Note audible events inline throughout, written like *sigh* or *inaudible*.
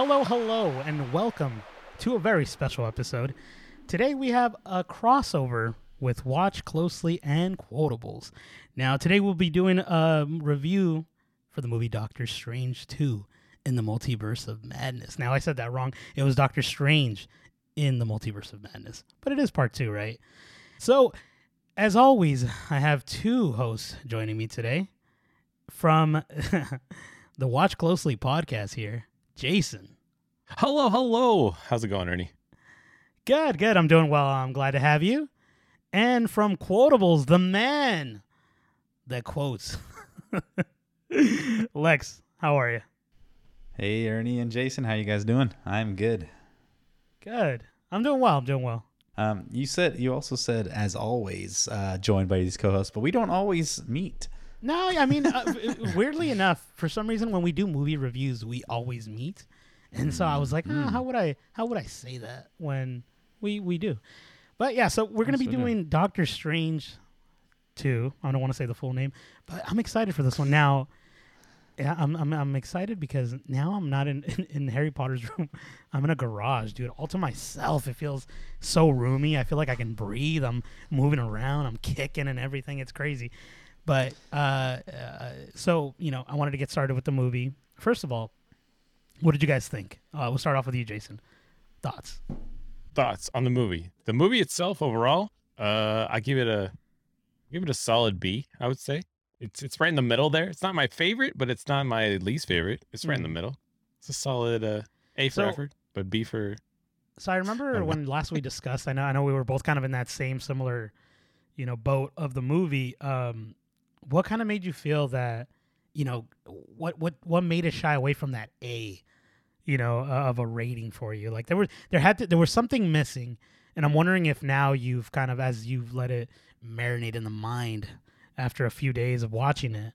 Hello, hello, and welcome to a very special episode. Today we have a crossover with Watch Closely and Quotables. Now, today we'll be doing a review for the movie Doctor Strange 2 in the Multiverse of Madness. Now, I said that wrong. It was Doctor Strange in the Multiverse of Madness, but it is part two, right? So, as always, I have two hosts joining me today from *laughs* the Watch Closely podcast here, Jason. Hello, hello. How's it going, Ernie? Good, good. I'm doing well. I'm glad to have you. And from Quotables, the man that quotes. *laughs* Lex, how are you? Hey, Ernie and Jason, how you guys doing? I'm good. Good. I'm doing well. I'm doing well. Um, you said you also said as always, uh, joined by these co-hosts, but we don't always meet. No, I mean, uh, weirdly enough, for some reason, when we do movie reviews, we always meet, and so I was like, oh, how would I, how would I say that when we we do? But yeah, so we're gonna be doing Doctor Strange two. I don't want to say the full name, but I'm excited for this one now. Yeah, I'm, I'm I'm excited because now I'm not in, *laughs* in, in Harry Potter's room. I'm in a garage, dude, all to myself. It feels so roomy. I feel like I can breathe. I'm moving around. I'm kicking and everything. It's crazy. But uh, uh, so you know, I wanted to get started with the movie. First of all, what did you guys think? Uh, we'll start off with you, Jason. Thoughts? Thoughts on the movie? The movie itself, overall, uh, I give it a give it a solid B. I would say it's it's right in the middle there. It's not my favorite, but it's not my least favorite. It's right in the Mhm. middle. It's a solid uh, A for So- effort, but B for So I remember don't when last we discussed. I know I know we were both kind of in that same similar, you know, boat of the movie. Um, what kind of made you feel that, you know, what what what made it shy away from that A, you know, uh, of a rating for you? Like there was there had to there was something missing, and I'm wondering if now you've kind of as you've let it marinate in the mind after a few days of watching it.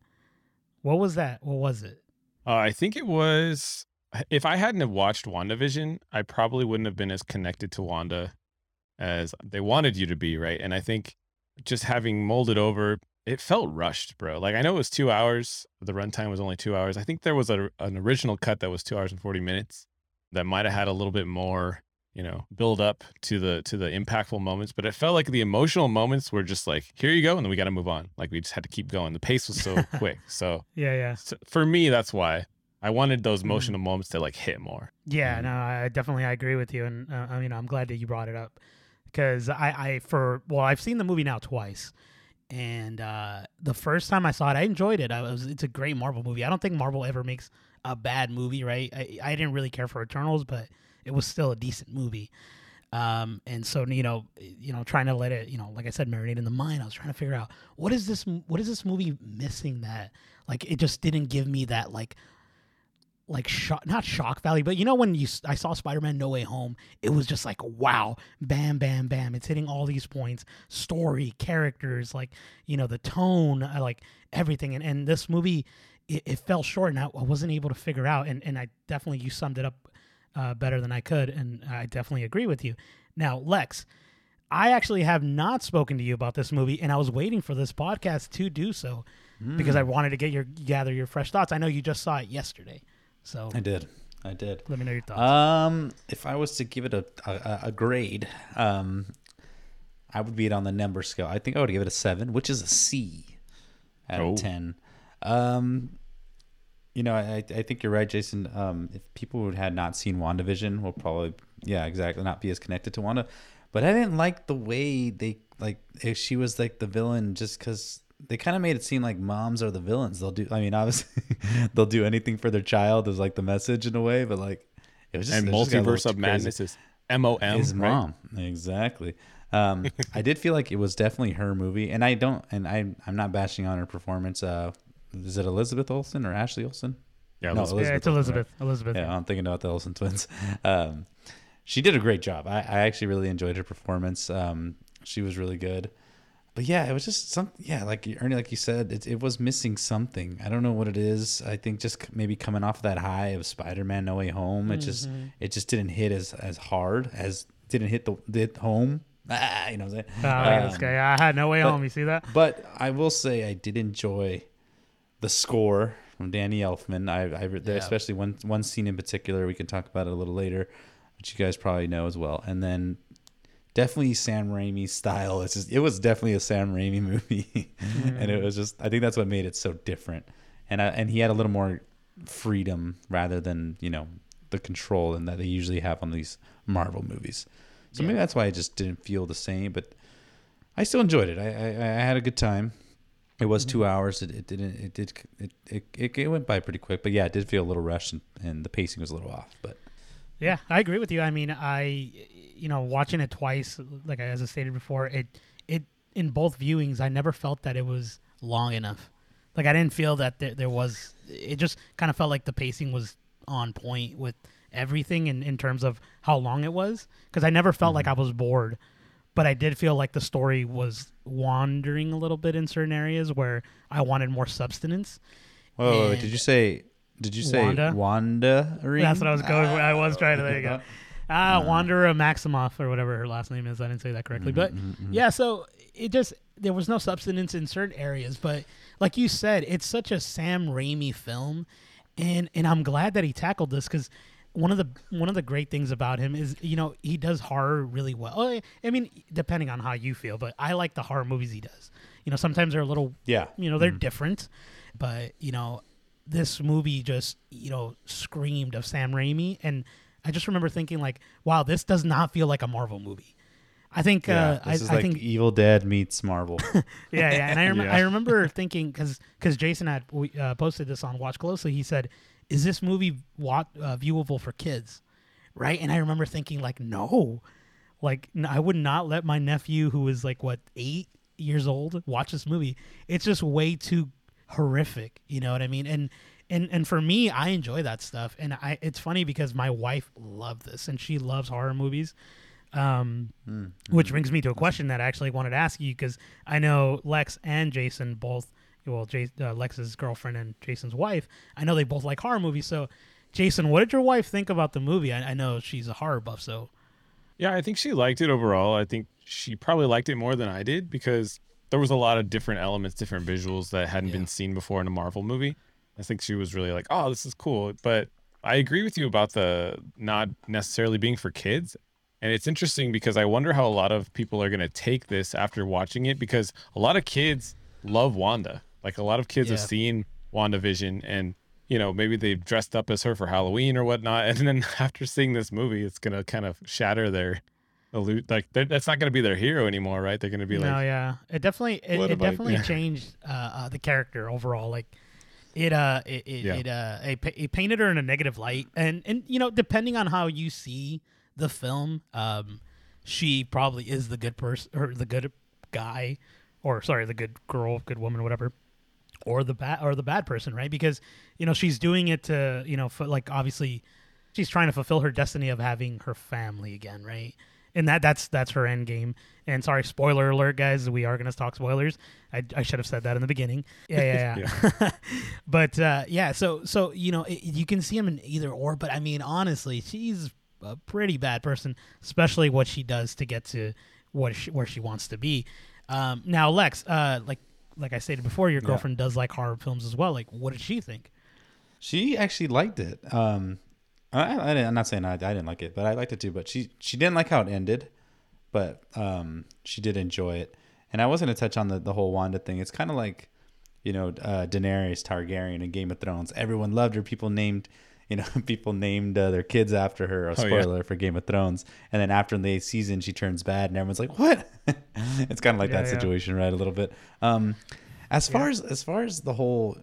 What was that? What was it? Uh, I think it was. If I hadn't have watched WandaVision, I probably wouldn't have been as connected to Wanda as they wanted you to be, right? And I think just having molded over, it felt rushed, bro. Like I know it was two hours. The runtime was only two hours. I think there was a, an original cut that was two hours and forty minutes that might have had a little bit more, you know, build up to the to the impactful moments. But it felt like the emotional moments were just like, here you go, and then we got to move on. Like we just had to keep going. The pace was so *laughs* quick. So Yeah, yeah. so for me, that's why I wanted Mm-hmm. those emotional moments to like hit more. Yeah, Mhm. no, I definitely I agree with you, and uh, I mean I'm glad that you brought it up because I, I for well I've seen the movie now twice, and uh, the first time I saw it I enjoyed it. I was it's a great Marvel movie. I don't think Marvel ever makes a bad movie, right? I, I didn't really care for Eternals, but it was still a decent movie. Um, and so you know, you know, trying to let it, you know, like I said, marinate in the mind. I was trying to figure out what is this, what is this movie missing that, like, it just didn't give me that, like, like shock, not shock value, but you know when you I saw Spider-Man No Way Home, it was just like wow, bam, bam, bam. It's hitting all these points, story, characters, like you know the tone, uh, like everything. And and this movie, it, it fell short, and I, I wasn't able to figure out. And and I definitely you summed it up uh, better than I could, and I definitely agree with you. Now, Lex. I actually have not spoken to you about this movie, and I was waiting for this podcast to do so because I wanted to get your gather your fresh thoughts. I know you just saw it yesterday, so I did. I did. let me know your thoughts. Um, if I was to give it a a, a grade, um, I would be it on the number scale. I think I would give it a seven, which is a C out Oh. of ten. Um, you know, I I think you're right, Jason. Um, if people who had not seen WandaVision will probably, yeah, exactly, not be as connected to Wanda. But I didn't like the way they like if she was like the villain, just because they kind of made it seem like moms are the villains. They'll do. I mean, obviously, *laughs* they'll do anything for their child. Is like the message in a way, but like it was just and it just a multiverse of too madness is M O M. his right? mom exactly um i did feel like it was definitely her movie and i don't and i i'm not bashing on her performance uh is it elizabeth olsen or ashley olsen Yeah, No, Elizabeth. yeah, it's Olsen, right? Elizabeth. Elizabeth. yeah i'm thinking about the olsen twins *laughs* um she did a great job i i actually really enjoyed her performance um she was really good but yeah, it was just some yeah, like Ernie, like you said, it, it was missing something. I don't know what it is. I think just maybe coming off that high of Spider-Man: No Way Home, it just it just didn't hit as as hard as didn't hit the hit home. *laughs* Ah, you know what I'm saying? Oh, at this Um, guy. I had no way but- home. You see that? But I will say I did enjoy the score from Danny Elfman. I, I Yeah. especially one one scene in particular. We can talk about it a little later, which you guys probably know as well. And then definitely Sam Raimi style. It's just it was definitely a Sam Raimi movie, *laughs* and it mm. was just I think that's what made it so different. And I, and he had a little more freedom rather than you know the control and that they usually have on these Marvel movies. So maybe that's why I just didn't feel the same, but I still enjoyed it. I I, I had a good time. It was two mm. hours. It, it didn't. It did. It, it it it went by pretty quick. But yeah, it did feel a little rushed, and, and the pacing was a little off. But Yeah, I agree with you. I mean, I, you know, watching it twice, like as I stated before, it, it in both viewings, I never felt that it was long enough. Like I didn't feel that there, there was. It just kind of felt like the pacing was on point with everything in in terms of how long it was. Because I never felt like I was bored, but I did feel like the story was wandering a little bit in certain areas where I wanted more substance. whoa, whoa, And- did you say? Did you say Wanda? Wanda? That's what I was going. for. I was trying to. There you go. Ah, Uh, Wanderer Maximoff or whatever her last name is. I didn't say that correctly, but Mm-hmm, yeah. So it just there was no substance in certain areas, but like you said, it's such a Sam Raimi film, and and I'm glad that he tackled this because one of the one of the great things about him is you know he does horror really well. I mean, depending on how you feel, but I like the horror movies he does. You know, sometimes they're a little Yeah. you know they're different but you know this movie just you know screamed of sam raimi. And i just remember thinking like wow this does not feel like a marvel movie. I think Yeah, uh this I, is I like think Evil Dead meets Marvel. *laughs* yeah yeah and i, rem- *laughs* Yeah. I remember thinking because because jason had we, uh, posted this on watch closely. He said is this movie wa- uh, viewable for kids? Right? And i remember thinking like no. Like i would not let my nephew who is like what eight years old watch this movie. It's just way too horrific you know what i mean? And and and for me i enjoy that stuff. And i it's funny because my wife loved this and she loves horror movies um which brings me to a question that i actually wanted to ask you because i know lex and jason both well Jas uh, lex's girlfriend and jason's wife i know they both like horror movies. So jason what did your wife think about the movie? I, I know she's a horror buff so. Yeah, I think she liked it overall. I think she probably liked it more than I did because there was a lot of different elements, different visuals that hadn't Yeah. been seen before in a Marvel movie. I think she was really like, "Oh, this is cool." But I agree with you about the not necessarily being for kids. And it's interesting because I wonder how a lot of people are going to take this after watching it because a lot of kids love Wanda. Like a lot of kids have Yeah. seen WandaVision and you know, maybe they've dressed up as her for Halloween or whatnot. *laughs* And then after seeing this movie, it's going to kind of shatter their like that's not going to be their hero anymore, right? They're going to be like no, yeah, it definitely it, it definitely yeah. changed uh, uh, the character overall. Like it, uh, it, it, Yeah. it, uh, it, it painted her in a negative light, and and you know, depending on how you see the film, um, she probably is the good person or the good guy, or sorry, the good girl, good woman, whatever. Or the bad, or the bad person, right? Because you know she's doing it to, you know, for, like obviously, she's trying to fulfill her destiny of having her family again, right? And that that's that's her end game. And sorry, spoiler alert, guys. We are going to talk spoilers. I, I should have said that in the beginning. Yeah, yeah, yeah. *laughs* but uh, yeah, so so you know it, you can see him in either or. But I mean, honestly, she's a pretty bad person, especially what she does to get to what she, where she wants to be. Um, now, Lex, uh, like like I stated before, your Yeah. girlfriend does like horror films as well. Like, what did she think? She actually liked it. Um, I, I, didn't- I'm not saying I, I didn't like it, but I liked it too. But she she didn't like how it ended, but um, she did enjoy it. And I was going to touch on the the whole Wanda thing. It's kind of like, you know, uh, Daenerys Targaryen in Game of Thrones. Everyone loved her. People named, you know, *laughs* people named uh, their kids after her. A Oh, yeah. spoiler for Game of Thrones. And then after the season, she turns bad, and everyone's like, "What?" *laughs* it's kind of like Yeah, that yeah. situation, right? A little bit. Um, as far as as far as the whole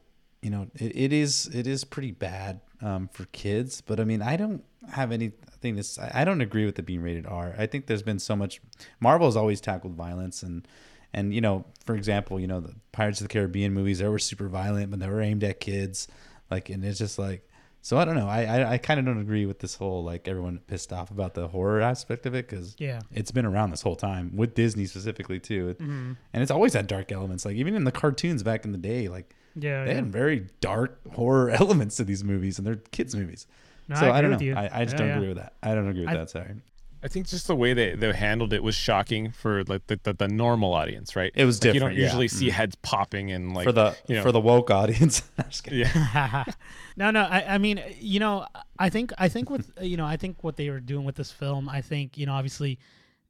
you know it, it is it is pretty bad um, for kids but i mean i don't have anything to i don't agree with it being rated r. I think there's been so much marvel has always tackled violence and and you know for example you know the pirates of the caribbean movies they were super violent but they were aimed at kids. Like and it's just like so i don't know. I i, I kind of don't agree with this whole like everyone pissed off about the horror aspect of it because Yeah. it's been around this whole time with disney specifically too. It- Mm-hmm. and it's always had dark elements. Like even in the cartoons back in the day like Yeah. they yeah. had very dark horror *laughs* elements to these movies and they're kids movies No, so I i, don't know. I, I just Yeah, don't yeah. agree with that i don't agree with I- that sorry I think just the way they, they handled it was shocking for like the, the, the normal audience, right? It was Like, different. You don't yeah. usually see Mm. heads popping and like for the you know, for the woke audience. *laughs* I'm just kidding. yeah. *laughs* no, no. I, I mean, you know, I think, I think with, you know, I think what they were doing with this film, I think, you know, obviously,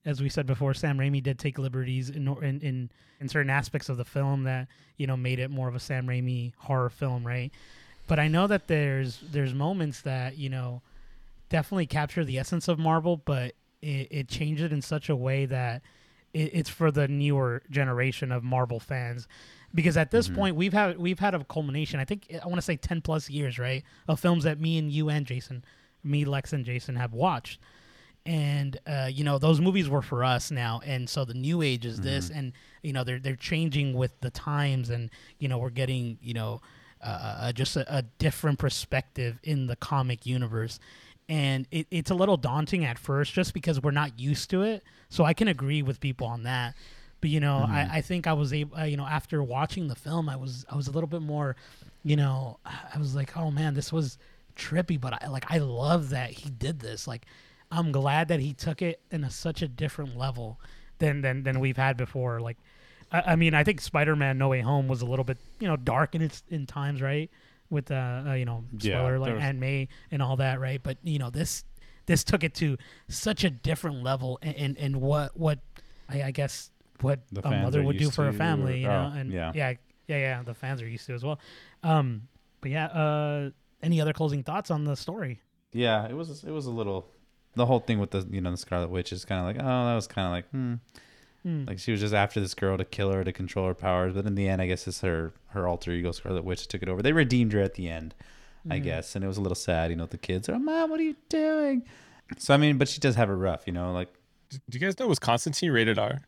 as we said before, Sam Raimi did take liberties in, in, in, in certain aspects of the film that, you know, made it more of a Sam Raimi horror film, right? But I know that there's, there's moments that, you know, definitely capture the essence of Marvel, but it, it changed it in such a way that it, it's for the newer generation of Marvel fans. Because at this mm-hmm. point, we've had we've had a culmination. I think I want to say ten plus years, right, of films that me and you and Jason, me Lex and Jason have watched, and uh, you know those movies were for us now. And so the new age is this, and you know they're they're changing with the times, and you know we're getting you know uh, uh, just a, a different perspective in the comic universe. And it, it's a little daunting at first just because we're not used to it so i can agree with people on that. But you know I, I think i was able uh, you know after watching the film i was i was a little bit more you know i was like oh man this was trippy but i like i love that he did this like i'm glad that he took it in a, such a different level than than than we've had before like I, I mean i think spider-man no way home was a little bit you know dark in its in times right with uh, uh you know Yeah, spoiler like was- Aunt May and all that, right? But you know this this took it to such a different level, and and, and what what I, I guess what a mother would do for a to, family, you know, oh, and yeah. yeah, yeah, yeah, the fans are used to as well. Um, but yeah, uh, any other closing thoughts on the story? Yeah, it was it was a little the whole thing with the you know the Scarlet Witch is kind of like oh that was kind of like hmm. Hmm. like she was just after this girl to kill her to control her powers, but in the end I guess it's her her alter ego Scarlet Witch took it over. They redeemed her at the end, I Mm-hmm. guess, and it was a little sad. You know the kids are mom, what are you doing? So I mean, but she does have it rough, you know, like Do you guys know was Constantine rated R?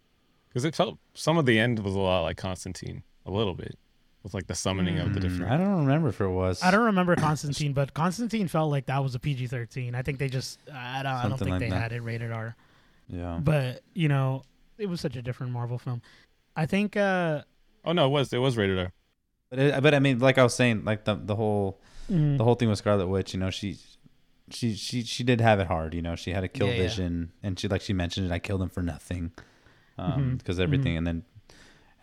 Because it felt some of the end was a lot like Constantine, a little bit, with like the summoning of the mm, different. I don't remember if it was. I don't remember *coughs* Constantine, but Constantine felt like that was a PG thirteen. I think they just I don't I don't Something think like they that. had it rated R. Yeah. But you know, it was such a different Marvel film. I think uh Oh no, it was it was rated R. But it, but I mean, like I was saying, like the the whole mm, the whole thing with Scarlet Witch, you know, she she she she did have it hard, you know. She had a kill Yeah, yeah. Vision, and she like she mentioned it. I killed him for nothing, um, Mhm, because everything. And then,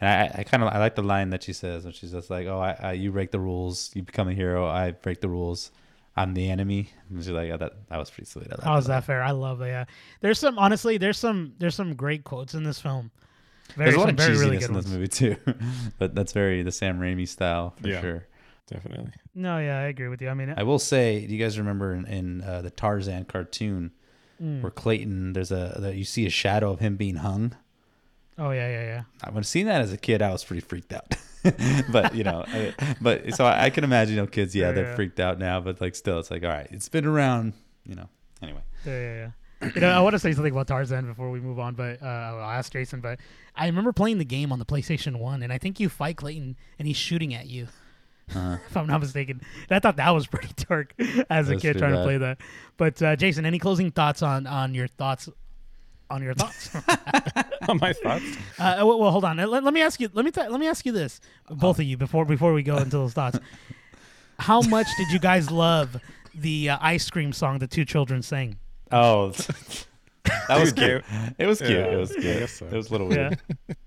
and I I kind of I like the line that she says, when she's just like, "Oh, I, I you break the rules, you become a hero. I break the rules. I'm the enemy." And she's like, oh, "That that was pretty sweet." I like How's that fair? I love that. Yeah. There's some honestly, there's some there's some great quotes in this film. Very, There's a lot of very cheesiness really good in this ones. movie too, *laughs* but that's very the Sam Raimi style for Yeah. sure. Definitely. No, yeah, I agree with you. I mean, I will say, do you guys remember in, in uh, the Tarzan cartoon mm. where Clayton, there's a that you see a shadow of him being hung? Oh yeah, yeah, yeah. I when I seen that as a kid, I was pretty freaked out. *laughs* but you know, I, but so I, I can imagine, you know, kids, yeah, Yeah, they're yeah. freaked out now, but like still, it's like, all right, it's been around, you know. Anyway, Yeah, yeah, yeah. You know, I want to say something about Tarzan before we move on, but uh, I'll ask Jason. But I remember playing the game on the PlayStation One, and I think you fight Clayton, and he's shooting at you. uh, *laughs* if I'm not mistaken. And I thought that was pretty dark *laughs* as a kid trying to play that. But uh, Jason, any closing thoughts on on your thoughts on your thoughts? *laughs* On my thoughts. uh, well, well, hold on. Let, let me ask you. Let me t- let me ask you this, both of you, before before we go into those thoughts. *laughs* How much did you guys love the uh, ice cream song the two children sang? oh, *laughs* that was cute. It was cute. Yeah, it was I cute. guess so. It was a little weird.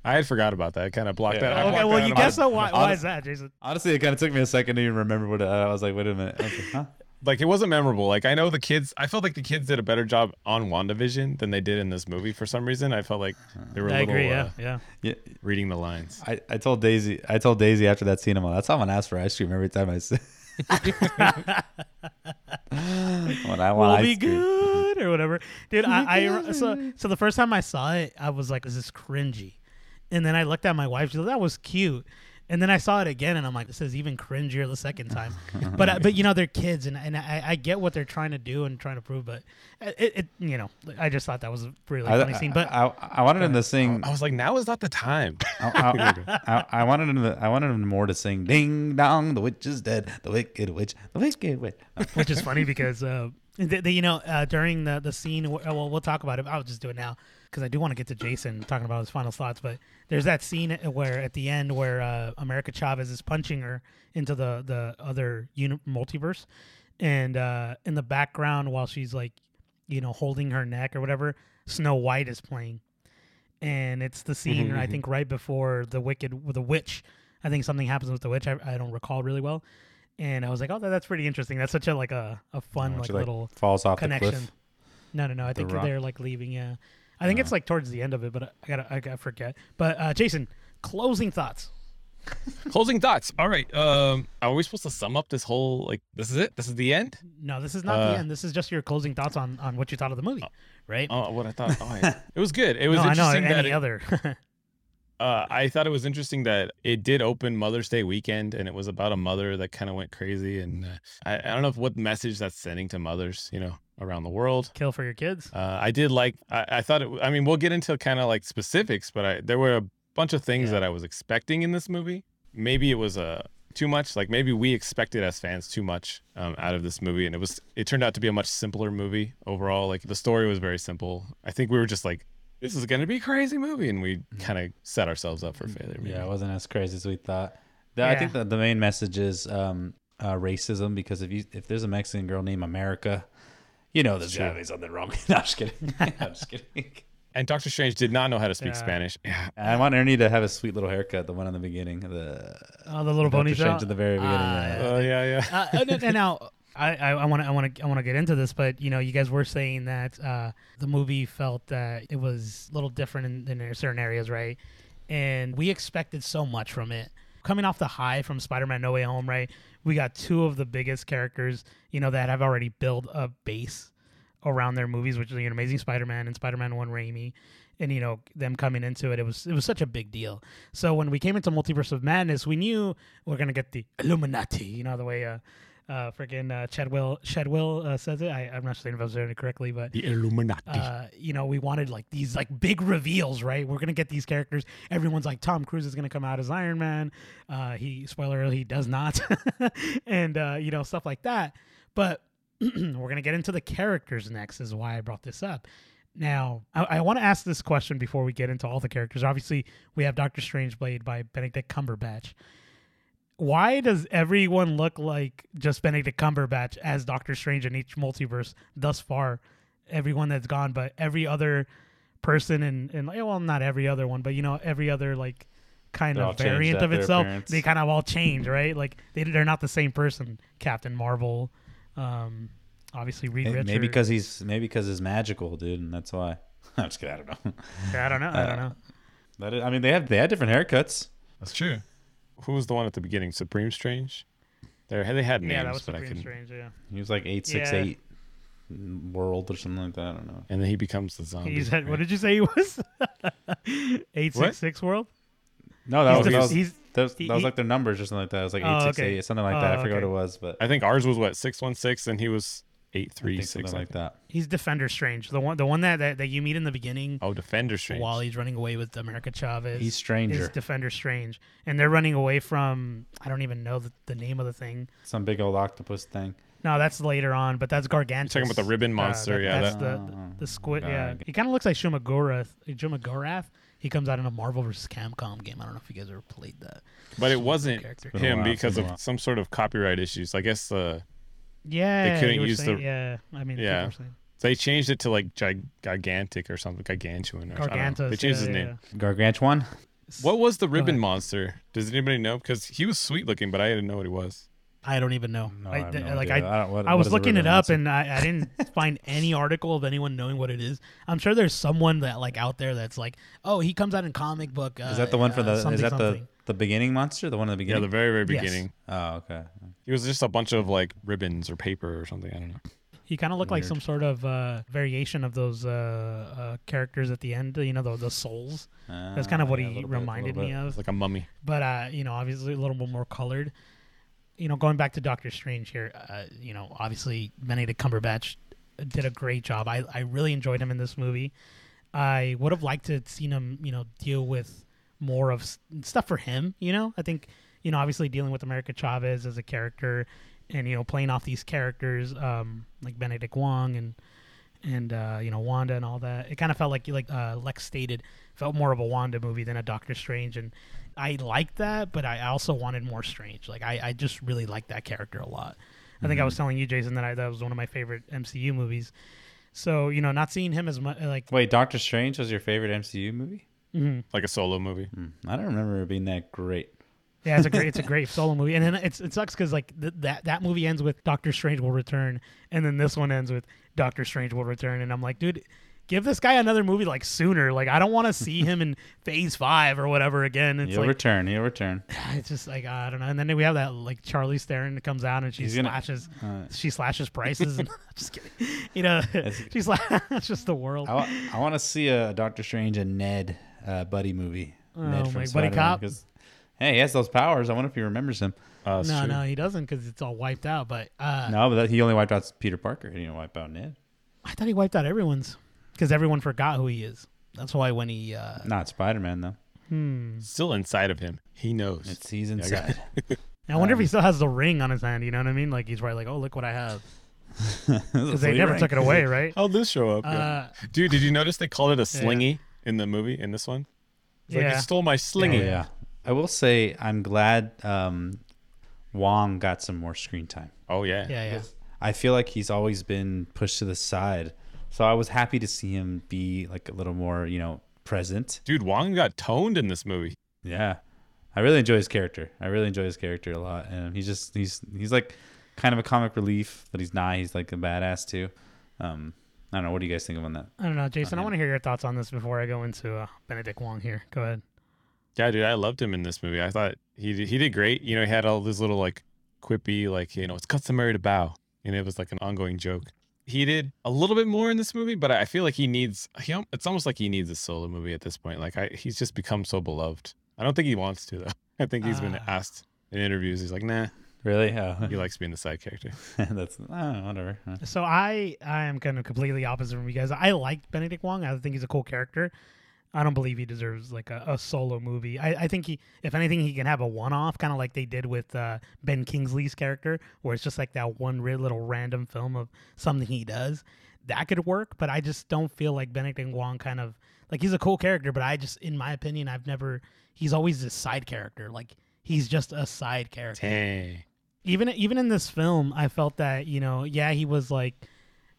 I had forgot about that. I kind of blocked Yeah. that. I Okay, Okay, blocked well, that you guess my- so. Why, why honest- is that, Jason? Honestly, it kind of took me a second to even remember what it, I was like. Wait a minute. I was like, huh? Like it wasn't memorable. Like I know the kids. I felt like the kids did a better job on WandaVision than they did in this movie. For some reason, I felt like they were a I little agree. uh, Yeah, yeah. Yeah, reading the lines. I, I told Daisy I told Daisy after that scene I'm like, that's how I'm gonna ask for ice cream every time I say *laughs* when I want will ice be cream. good or whatever. Dude, I, I so so the first time I saw it, I was like, "Is "This is cringy," and then I looked at my wife. She was like, "That was cute." And then I saw it again, and I'm like, "This is even cringier the second *laughs* time." but uh, but you know they're kids, and and I, I get what they're trying to do and trying to prove, but it, it you know I just thought that was a really I, funny scene. But I, I wanted him to sing. I was like, now is not the time. *laughs* I, I, I, I wanted him. To, I wanted him more to sing "Ding dong, the witch is dead, the wicked witch, the wicked witch." *laughs* which is funny because uh, the, the, you know uh, during the the scene well we'll talk about it i'll just do it now because i do want to get to jason talking about his final thoughts but there's that scene where at the end where uh, america chavez is punching her into the the other uni- multiverse and uh, in the background while she's like you know, holding her neck or whatever, Snow White is playing, and it's the scene Mhm, I think right before the wicked the witch. I think something happens with the witch. I, I don't recall really well, and I was like, oh, that, that's pretty interesting. That's such a like a a fun like she, little falls off the connection. cliff. No, no, no. I think they're like leaving. Yeah, I think it's like towards the end of it, but I gotta I gotta forget. But uh, Jason, closing thoughts. Closing thoughts. All right. Um, are we supposed to sum up this whole like this is it? This is the end? No, this is not Uh, the end. This is just your closing thoughts on on what you thought of the movie, right? Oh, what I thought. Oh, yeah. *laughs* it was good. It was no, I know interesting any it- other. *laughs* uh, I thought it was interesting that it did open Mother's Day weekend, and it was about a mother that kind of went crazy. And uh, I, I don't know if what message that's sending to mothers, you know, around the world. Kill for your kids. Uh, I did like. I, I thought it. I mean, we'll get into kind of like specifics, but I there were a bunch of things Yeah. that I was expecting in this movie. Maybe it was uh, too much. Like maybe we expected as fans too much um, out of this movie, and it was. It turned out to be a much simpler movie overall. Like the story was very simple. I think we were just like, this is gonna be a crazy movie, and we kind of set ourselves up for failure. maybe. Yeah, it wasn't as crazy as we thought. The- I think Yeah. that the main message is um, uh, racism because if you if there's a Mexican girl named America, you know there's True. gotta be something wrong. *laughs* no, I'm just kidding. *laughs* I'm just kidding. And Doctor Strange did not know how to speak Yeah. Spanish. Yeah. I want Ernie to have a sweet little haircut, the one in the beginning, the Oh, the little Doctor ponytail. Strange at the very beginning. Ah, yeah. Oh yeah, yeah. uh, and, and now I I want to I want to I want to get into this, but you know, you guys were saying that uh, the movie felt that it was a little different in, in certain areas, right? And we expected so much from it. Coming off the high from Spider-Man: No Way Home, right? We got two of the biggest characters, you know, that have already built a base around their movies, which is you know, Amazing Spider-Man and Spider-Man One Raimi. And you know them coming into it, it was it was such a big deal. So when we came into Multiverse of Madness, we knew we're gonna get the Illuminati. You know the way uh, uh, freaking uh, Chadwell Chadwell uh, says it. I, I'm not saying if I was saying it correctly, but The Illuminati. uh, you know, we wanted like these like big reveals, right? We're gonna get these characters. Everyone's like, Tom Cruise is gonna come out as Iron Man. Uh, he spoiler, he does not, *laughs* and uh, you know stuff like that. But *clears throat* we're gonna get into the characters next. Is why I brought this up. Now, I, I want to ask this question before we get into all the characters. Obviously, we have Doctor Strange played by Benedict Cumberbatch. Why does everyone look like just Benedict Cumberbatch as Doctor Strange in each multiverse thus far? Everyone that's gone, but every other person and and eh, well, not every other one, but you know, every other like kind They of variant of itself, appearance. they kind of all change, right? Like they they're not the same person. Captain Marvel, um, obviously Reed Maybe, Richards. maybe because he's maybe because he's magical, dude, and that's why. *laughs* I'm just kidding. I don't know. I don't know. I don't Uh, know. That is, I mean, they have they had different haircuts. That's true. Who was the one at the beginning? Supreme Strange. They they had names, Yeah, that was but I Supreme couldn't. Strange. Yeah, He was like eight six Yeah. eight world or something like that. I don't know. And then he becomes the zombie. he's had, what did you say he was? *laughs* Eight six six world. No, that He's was, the- that was, he's- that was, that was like their numbers or something like that. It was like Oh, eight six okay. eight something like Oh, that. I forgot okay. what it was, but I think ours was what six one six, and he was eight I three think six. something like that. He's Defender Strange, the one the one that that, that you meet in the beginning Oh, Defender Strange. while he's running away with America Chavez. He's is Stranger. Defender Strange, and they're running away from I don't even know the, the name of the thing. Some big old octopus thing. No, that's later on, but that's Gargantos. talking about the ribbon Uh, monster, that- yeah, that's that- the, Oh, the the squid. God. Yeah, he kind of looks like Shuma-Gorath. Shuma-Gorath. He comes out in a Marvel versus Capcom game. I don't know if you guys ever played that. But it wasn't character. been a him because it's been a of some sort of copyright issues. I guess uh, Yeah, they couldn't you were use the- Yeah, I mean, Yeah. people were saying- they changed it to like gig- gigantic or something, gigantuan. Or, I don't know. Gargantos. They changed yeah, his name. yeah. Gargantuan. What was the ribbon monster? Does anybody know? Because he was sweet looking, but I didn't know what he was. I don't even know. No, I, I have no like idea. I, don't- what- I was looking it up monster? and I, I didn't *laughs* find any article of anyone knowing what it is. I'm sure there's someone that like out there that's like, oh, he comes out in comic book. Uh, is that the one for uh, the? something, Is that something. the the beginning monster? The one in the beginning? Yeah, the very very Yes. beginning. oh, okay. He was just a bunch of like ribbons or paper or something. I don't know. He kind of looked like some sort of uh, variation of those uh, uh, characters at the end. You know, the, the souls. That's kind of Ah, what yeah, he little bit, reminded me bit. of. It's like a mummy. but uh, you know, obviously a little bit more colored. You know, going back to Doctor Strange here, uh, you know, obviously Benedict Cumberbatch did a great job. I, I really enjoyed him in this movie. I would have liked to have seen him, you know, deal with more of stuff for him. You know, I think, you know, obviously dealing with America Chavez as a character, and you know, playing off these characters um, like Benedict Wong and and uh, you know Wanda and all that. It kind of felt like like uh, Lex stated, felt more of a Wanda movie than a Doctor Strange, and I liked that, but I also wanted more Strange. Like I, I just really liked that character a lot. I think I was telling you, Jason, that I, that was one of my favorite MCU movies. So you know, not seeing him as much like Wait, Doctor Strange was your favorite MCU movie? mhm. Like a solo movie. Hmm, I don't remember it being that great. yeah, it's a great it's a *laughs* great solo movie, and then it's it sucks because like th- that that movie ends with Doctor Strange will return, and then this one ends with Doctor Strange will return, and I'm like, dude. Give this guy another movie like sooner. Like I don't want to see him in *laughs* Phase Five or whatever again. It's He'll like return. He'll return. *sighs* it's just like I don't know. And then we have that like Charlize Theron comes out and she He's gonna- slashes Uh, she slashes prices. and, *laughs* just kidding. You know, *laughs* she's like that's just the world. I, want to see a Doctor Strange and Ned uh, buddy movie. Oh, Ned my buddy Spider-Man, cop? 'cause, hey, he has those powers. I wonder if he remembers him. That's no, true. no, he doesn't because it's all wiped out. But uh, no, but that, he only wiped out Peter Parker. He didn't wipe out Ned. I thought he wiped out everyone's because everyone forgot who he is. That's why when he uh, Not Spider Man though. hmm. Still inside of him. He knows. It's he's inside. *laughs* I wonder if he Um, still has the ring on his hand. You know what I mean? Like he's probably like, oh look what I have Because *laughs* because they never took it away, *laughs* right? How'd this show up? Yeah. Uh, Dude, did you notice they called it a slingy in the movie in this one? It's like yeah. you stole my Oh, yeah. I will say I'm glad um, Wong got some more screen time. Oh yeah. yeah, yeah. I feel like he's always been pushed to the side. So I was happy to see him be like a little more, you know, present. Dude, Wong got toned in this movie. Yeah. I really enjoy his character. I really enjoy his character a lot. And he's just he's he's like kind of a comic relief, but he's not. He's like a badass too. Um I don't know. What do you guys think of on that? I don't know, Jason. I want to hear your thoughts on this before I go into uh, Benedict Wong here. Go ahead. Yeah, dude, I loved him in this movie. I thought he did, he did great. You know, he had all this little like quippy, like you know, it's customary to bow, and it was like an ongoing joke. He did a little bit more in this movie, but I feel like he needs. He, it's almost like he needs a solo movie at this point. Like I, he's just become so beloved. I don't think he wants to though. *laughs* I think he's been Ah. asked in interviews. He's like, nah, Really? Oh. he likes being the side character. *laughs* That's oh, whatever. So I I am kind of completely opposite from you guys. I liked Benedict Wong. I think he's a cool character. I don't believe he deserves like a, a solo movie. I, I think he, if anything, he can have a one-off, kind of like they did with uh, Ben Kingsley's character, where it's just like that one real little random film of something he does. That could work, but I just don't feel like Benedict Wong kind of like he's a cool character, but I just, in my opinion, I've never. He's always this side character. Like he's just a side character Dang. even even in this film, I felt that you know, yeah, he was like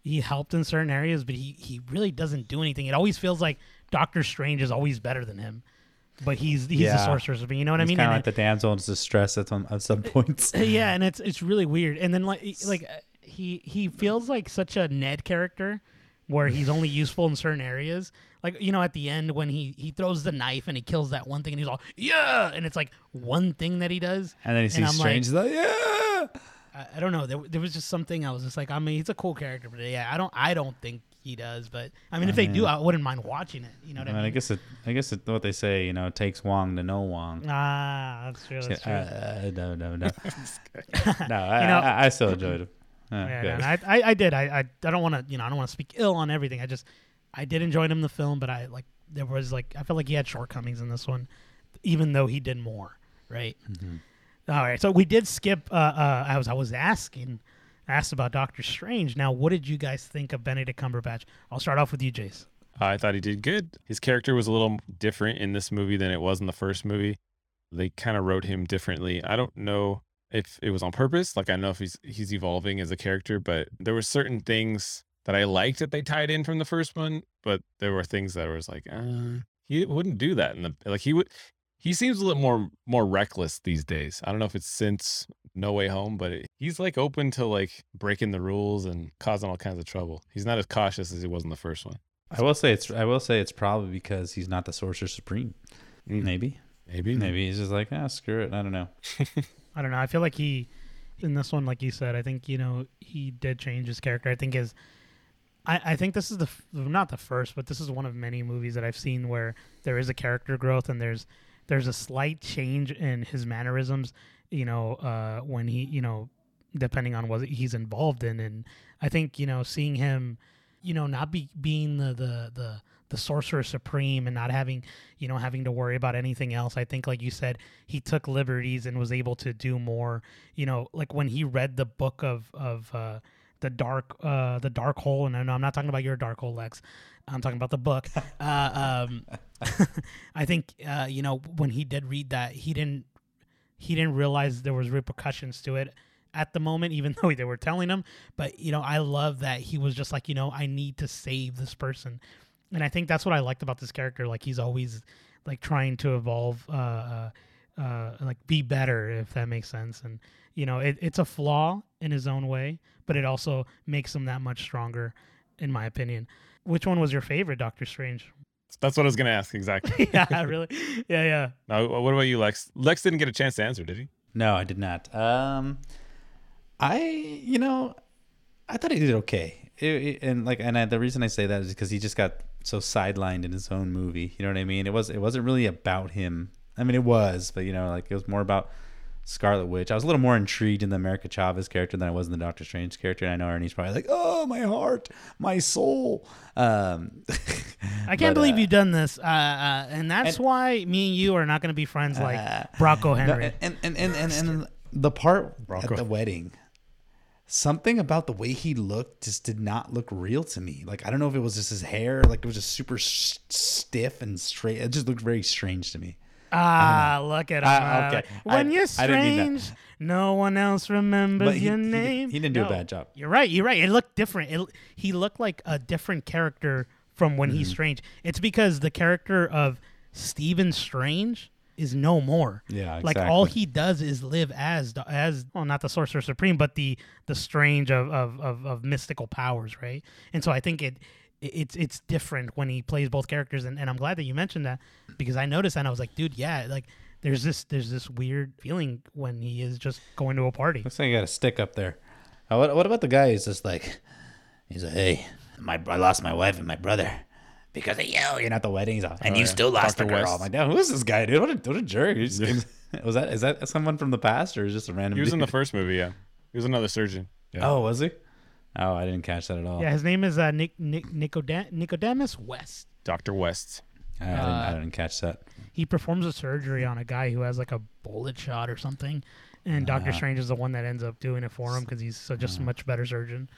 he helped in certain areas, but he he really doesn't do anything. It always feels like Doctor Strange is always better than him, but he's he's Yeah. the sorcerer You know what I mean? kind of like the damsel in distress at some at some points. *laughs* yeah, and it's it's really weird. And then like *laughs* like uh, he he feels like such a Ned character where he's only useful in certain areas. Like you know, at the end when he he throws the knife and he kills that one thing, and he's all yeah, and it's like one thing that he does. And then he sees like- Strange. He's like, yeah. I, I don't know. There, there was just something I was just like, I mean, he's a cool character, but yeah, I don't, I don't think he does. But I mean, if they do, I wouldn't mind watching it. You know what I, I mean, mean? I guess it. I guess it, what they say. You know, it takes Wong to know Wong. Ah, that's true. That's true. Uh, no, no, no, *laughs* *laughs* *laughs* no. I, know- I, I still enjoyed it. Yeah, no, I, I, I did. I, I, I don't want to, you know, I don't want to speak ill on everything. I just, I did enjoy him in the film, but I like there was like I felt like he had shortcomings in this one, even though he did more. Right. Mhm. All right. So we did skip. Uh, uh, I was, I was asking, asked about Doctor Strange. Now, what did you guys think of Benedict Cumberbatch? I'll start off with you, Jace. I thought he did good. His character was a little different in this movie than it was in the first movie. They kind of wrote him differently. I don't know if it was on purpose. Like I know if he's he's evolving as a character, but there were certain things that I liked that they tied in from the first one, but there were things that was like, uh, he wouldn't do that in the like he would he seems a little more more reckless these days. I don't know if it's since No Way Home, but it, he's like open to like breaking the rules and causing all kinds of trouble. He's not as cautious as he was in the first one. I will say it's. I will say it's probably because he's not the sorcerer supreme. Mm. Maybe. Maybe. Maybe he's just like, ah, screw it. I don't know. *laughs* I don't know. I feel like he, in this one, like you said, I think you know he did change his character. I think his, I, I think this is the not the first, but this is one of many movies that I've seen where there is a character growth and there's there's a slight change in his mannerisms. You know, uh, when he, you know, depending on what he's involved in, and I think you know seeing him, you know, not be being the the the the sorcerer supreme and not having you know having to worry about anything else i think like you said he took liberties and was able to do more you know like when he read the book of of uh the dark uh the dark hole and I know i'm not talking about your dark hole lex i'm talking about the book uh um *laughs* i think uh you know when he did read that he didn't he didn't realize there was repercussions to it at the moment, even *laughs* though they were telling him. But you know, I love that he was just like, you know, I need to save this person, and I think that's what I liked about this character. Like he's always like trying to evolve, uh, uh, uh like be better, if that makes sense. And you know, it, it's a flaw in his own way, but it also makes him that much stronger, in my opinion. Which one was your favorite, Doctor Strange? That's what I was gonna ask exactly. *laughs* yeah, *laughs* really. Yeah, yeah. Now, what about you, Lex? Lex didn't get a chance to answer, did he? No, I did not. Um, I, you know, I thought he did okay. It, it- and like, and I, the reason I say that is because he just got so sidelined in his own movie. You know what I mean? It was, it wasn't really about him. I mean, it was, but you know, like it was more about Scarlet Witch. I was a little more intrigued in the America Chavez character than I was in the Doctor Strange character. And I know Ernie's probably like, "Oh, my heart, my soul." Um, *laughs* I can't but, believe uh, you've done this, uh, uh, and that's and- why me and you are not going to be friends like Uh, Brocco No, Henry. and, and, and, and, and the part Bronco. at the wedding, something about the way he looked just did not look real to me. Like I don't know if it was just his hair, like it was just super s- stiff and straight. It just looked very strange to me. Ah, look at him. Ah, uh, okay. When I- you're I didn't mean that. strange, no one else remembers he- your name. he didn't do a bad job. You're right. You're right. It looked different. It, he looked like a different character from when Mm-hmm. he's strange. It's because the character of Stephen Strange is no more. Yeah, exactly. Like all he does is live as the- as well, not the sorcerer supreme, but the the strange of of, of, of mystical powers, right? And so I think it. It's it's different when he plays both characters, and, and I'm glad that you mentioned that because I noticed that and I was like, dude, yeah, like there's this there's this weird feeling when he is just going to a party. Looks like you got a stick up there. Uh, what, what about the guy who's just like, he's like, hey, my I lost my wife and my brother because of you. You're not the wedding. He's all, and Oh, you yeah. still lost Dr. the girl. West. I'm like, damn, who is this guy, dude? What a, what a jerk. Just- *laughs* was that is that someone from the past or is just a random? He was in the first movie, yeah. He was another surgeon. Yeah. Oh, was he? Oh, I didn't catch that at all. Yeah, his name is uh, Nick, Nick Nicodem- Nicodemus West. Dr. West. I, didn't, Uh, I didn't catch that. He performs a surgery on a guy who has like a bullet shot or something, and Doctor Uh-huh. Strange is the one that ends up doing it for him because he's so just a much better surgeon.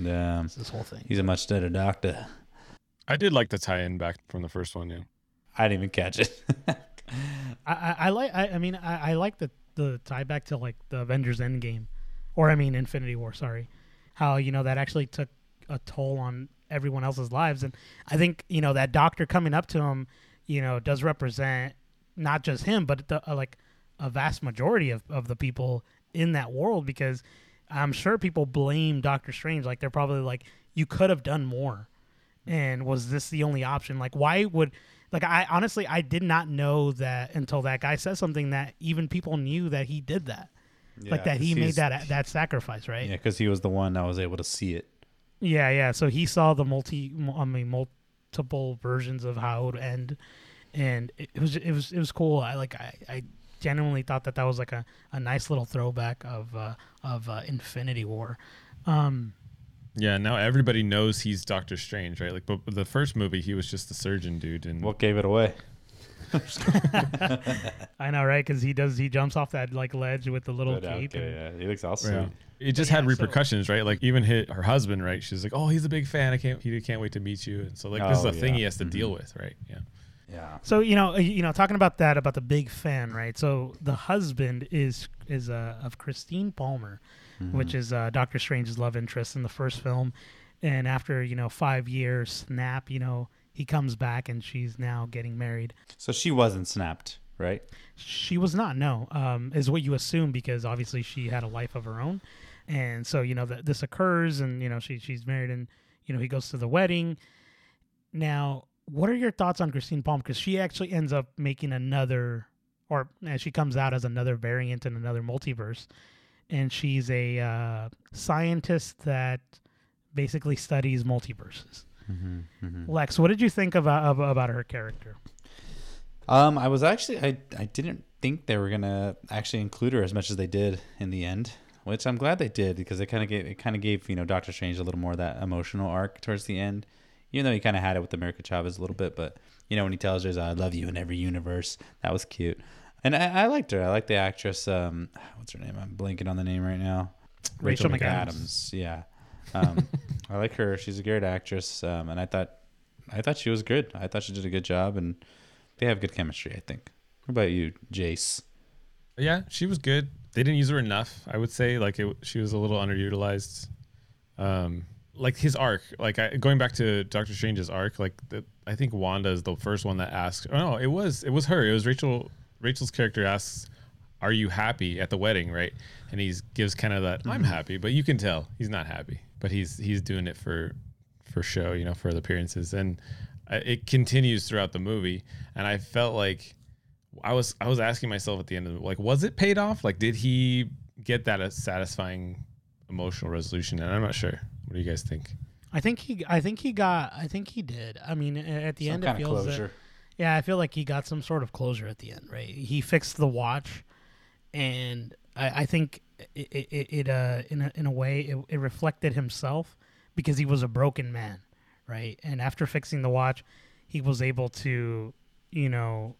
Damn, It's this whole thing. he's a much better doctor. I did like the tie-in back from the first one, yeah. I didn't even catch it. *laughs* I, I, I like. I, I mean, I, I like the the tie back to like the Avengers Endgame, or I mean Infinity War. Sorry, how you know that actually took a toll on everyone else's lives, and I think you know that doctor coming up to him, you know, does represent not just him, but the, uh, like a vast majority of, of the people in that world because I'm sure people blame Doctor Strange. Like they're probably like, you could have done more, and was this the only option? Like why would like I honestly I did not know that until that guy said something that even people knew that he did that. like that he made that that sacrifice, right? Yeah, because he was the one that was able to see it. Yeah, yeah. So he saw the multi, I mean, multiple versions of how it would end, and it, it was, it was, it was cool. I like, I, I genuinely thought that that was like a, a nice little throwback of, uh, of uh, Infinity War. Um, Yeah, now everybody knows he's Doctor Strange, right? Like, but the first movie, he was just the surgeon dude, and What gave it away? *laughs* I know, right? Because he does, he jumps off that like ledge with the little But, cape. okay, and- yeah, he looks awesome. Yeah. It just Yeah, had so- repercussions, right? Like even hit her husband, right? She's like, "Oh, he's a big fan. I can't. He can't wait to meet you." And so, like, this is Oh, a thing he has to deal with, right? Yeah. Yeah. So you know, uh, you know, talking about that about the big fan, right? So the husband is is uh, of Christine Palmer, which is uh, Doctor Strange's love interest in the first film, and after you know five years, snap, you know, he comes back and she's now getting married. So she wasn't snapped, right? She was not, no, um, is what you assume because obviously she had a life of her own, and so you know that this occurs, and you know she she's married, and you know he goes to the wedding. Now, what are your thoughts on Christine Palmer? Because she actually ends up making another, or she comes out as another variant in another multiverse, and she's a uh, scientist that basically studies multiverses. Mm-hmm, mm-hmm. Lex, what did you think about of, about her character? Um, I was actually I I didn't think they were gonna actually include her as much as they did in the end, which I'm glad they did because it kind of gave it kind of gave you know Doctor Strange a little more of that emotional arc towards the end, even though he kind of had it with America Chavez a little bit, but you know when he tells her "I love you in every universe," that was cute, and I, I liked her. I like the actress. Um, *sighs* what's her name? I'm blanking on the name right now. Rachel McAdams. Yeah, um, *laughs* I like her. She's a great actress, um, and I thought I thought she was good. I thought she did a good job, and they have good chemistry. I think. What about you, Jace? Yeah, she was good. They didn't use her enough. I would say like it, she was a little underutilized. Um, like his arc, like I, going back to Doctor Strange's arc, like the, I think Wanda is the first one that asks. Oh no, it was it was her. It was Rachel. Rachel's character asks, "Are you happy at the wedding?" Right, and he gives kind of that, "I'm Mm-hmm. happy," but you can tell he's not happy. But he's he's doing it for for show, you know, for the appearances, and uh, it continues throughout the movie. And I felt like I was I was asking myself at the end of it, like, was it paid off? Like, did he get that a satisfying emotional resolution? And I'm not sure. What do you guys think? I think he. I think he got. I think he did. I mean, at the Some end, it kind of feels that- Yeah, I feel like he got some sort of closure at the end, right? He fixed the watch, and I, I think it, it, it uh, in a in a way it, it reflected himself because he was a broken man, right? And after fixing the watch, he was able to, you know,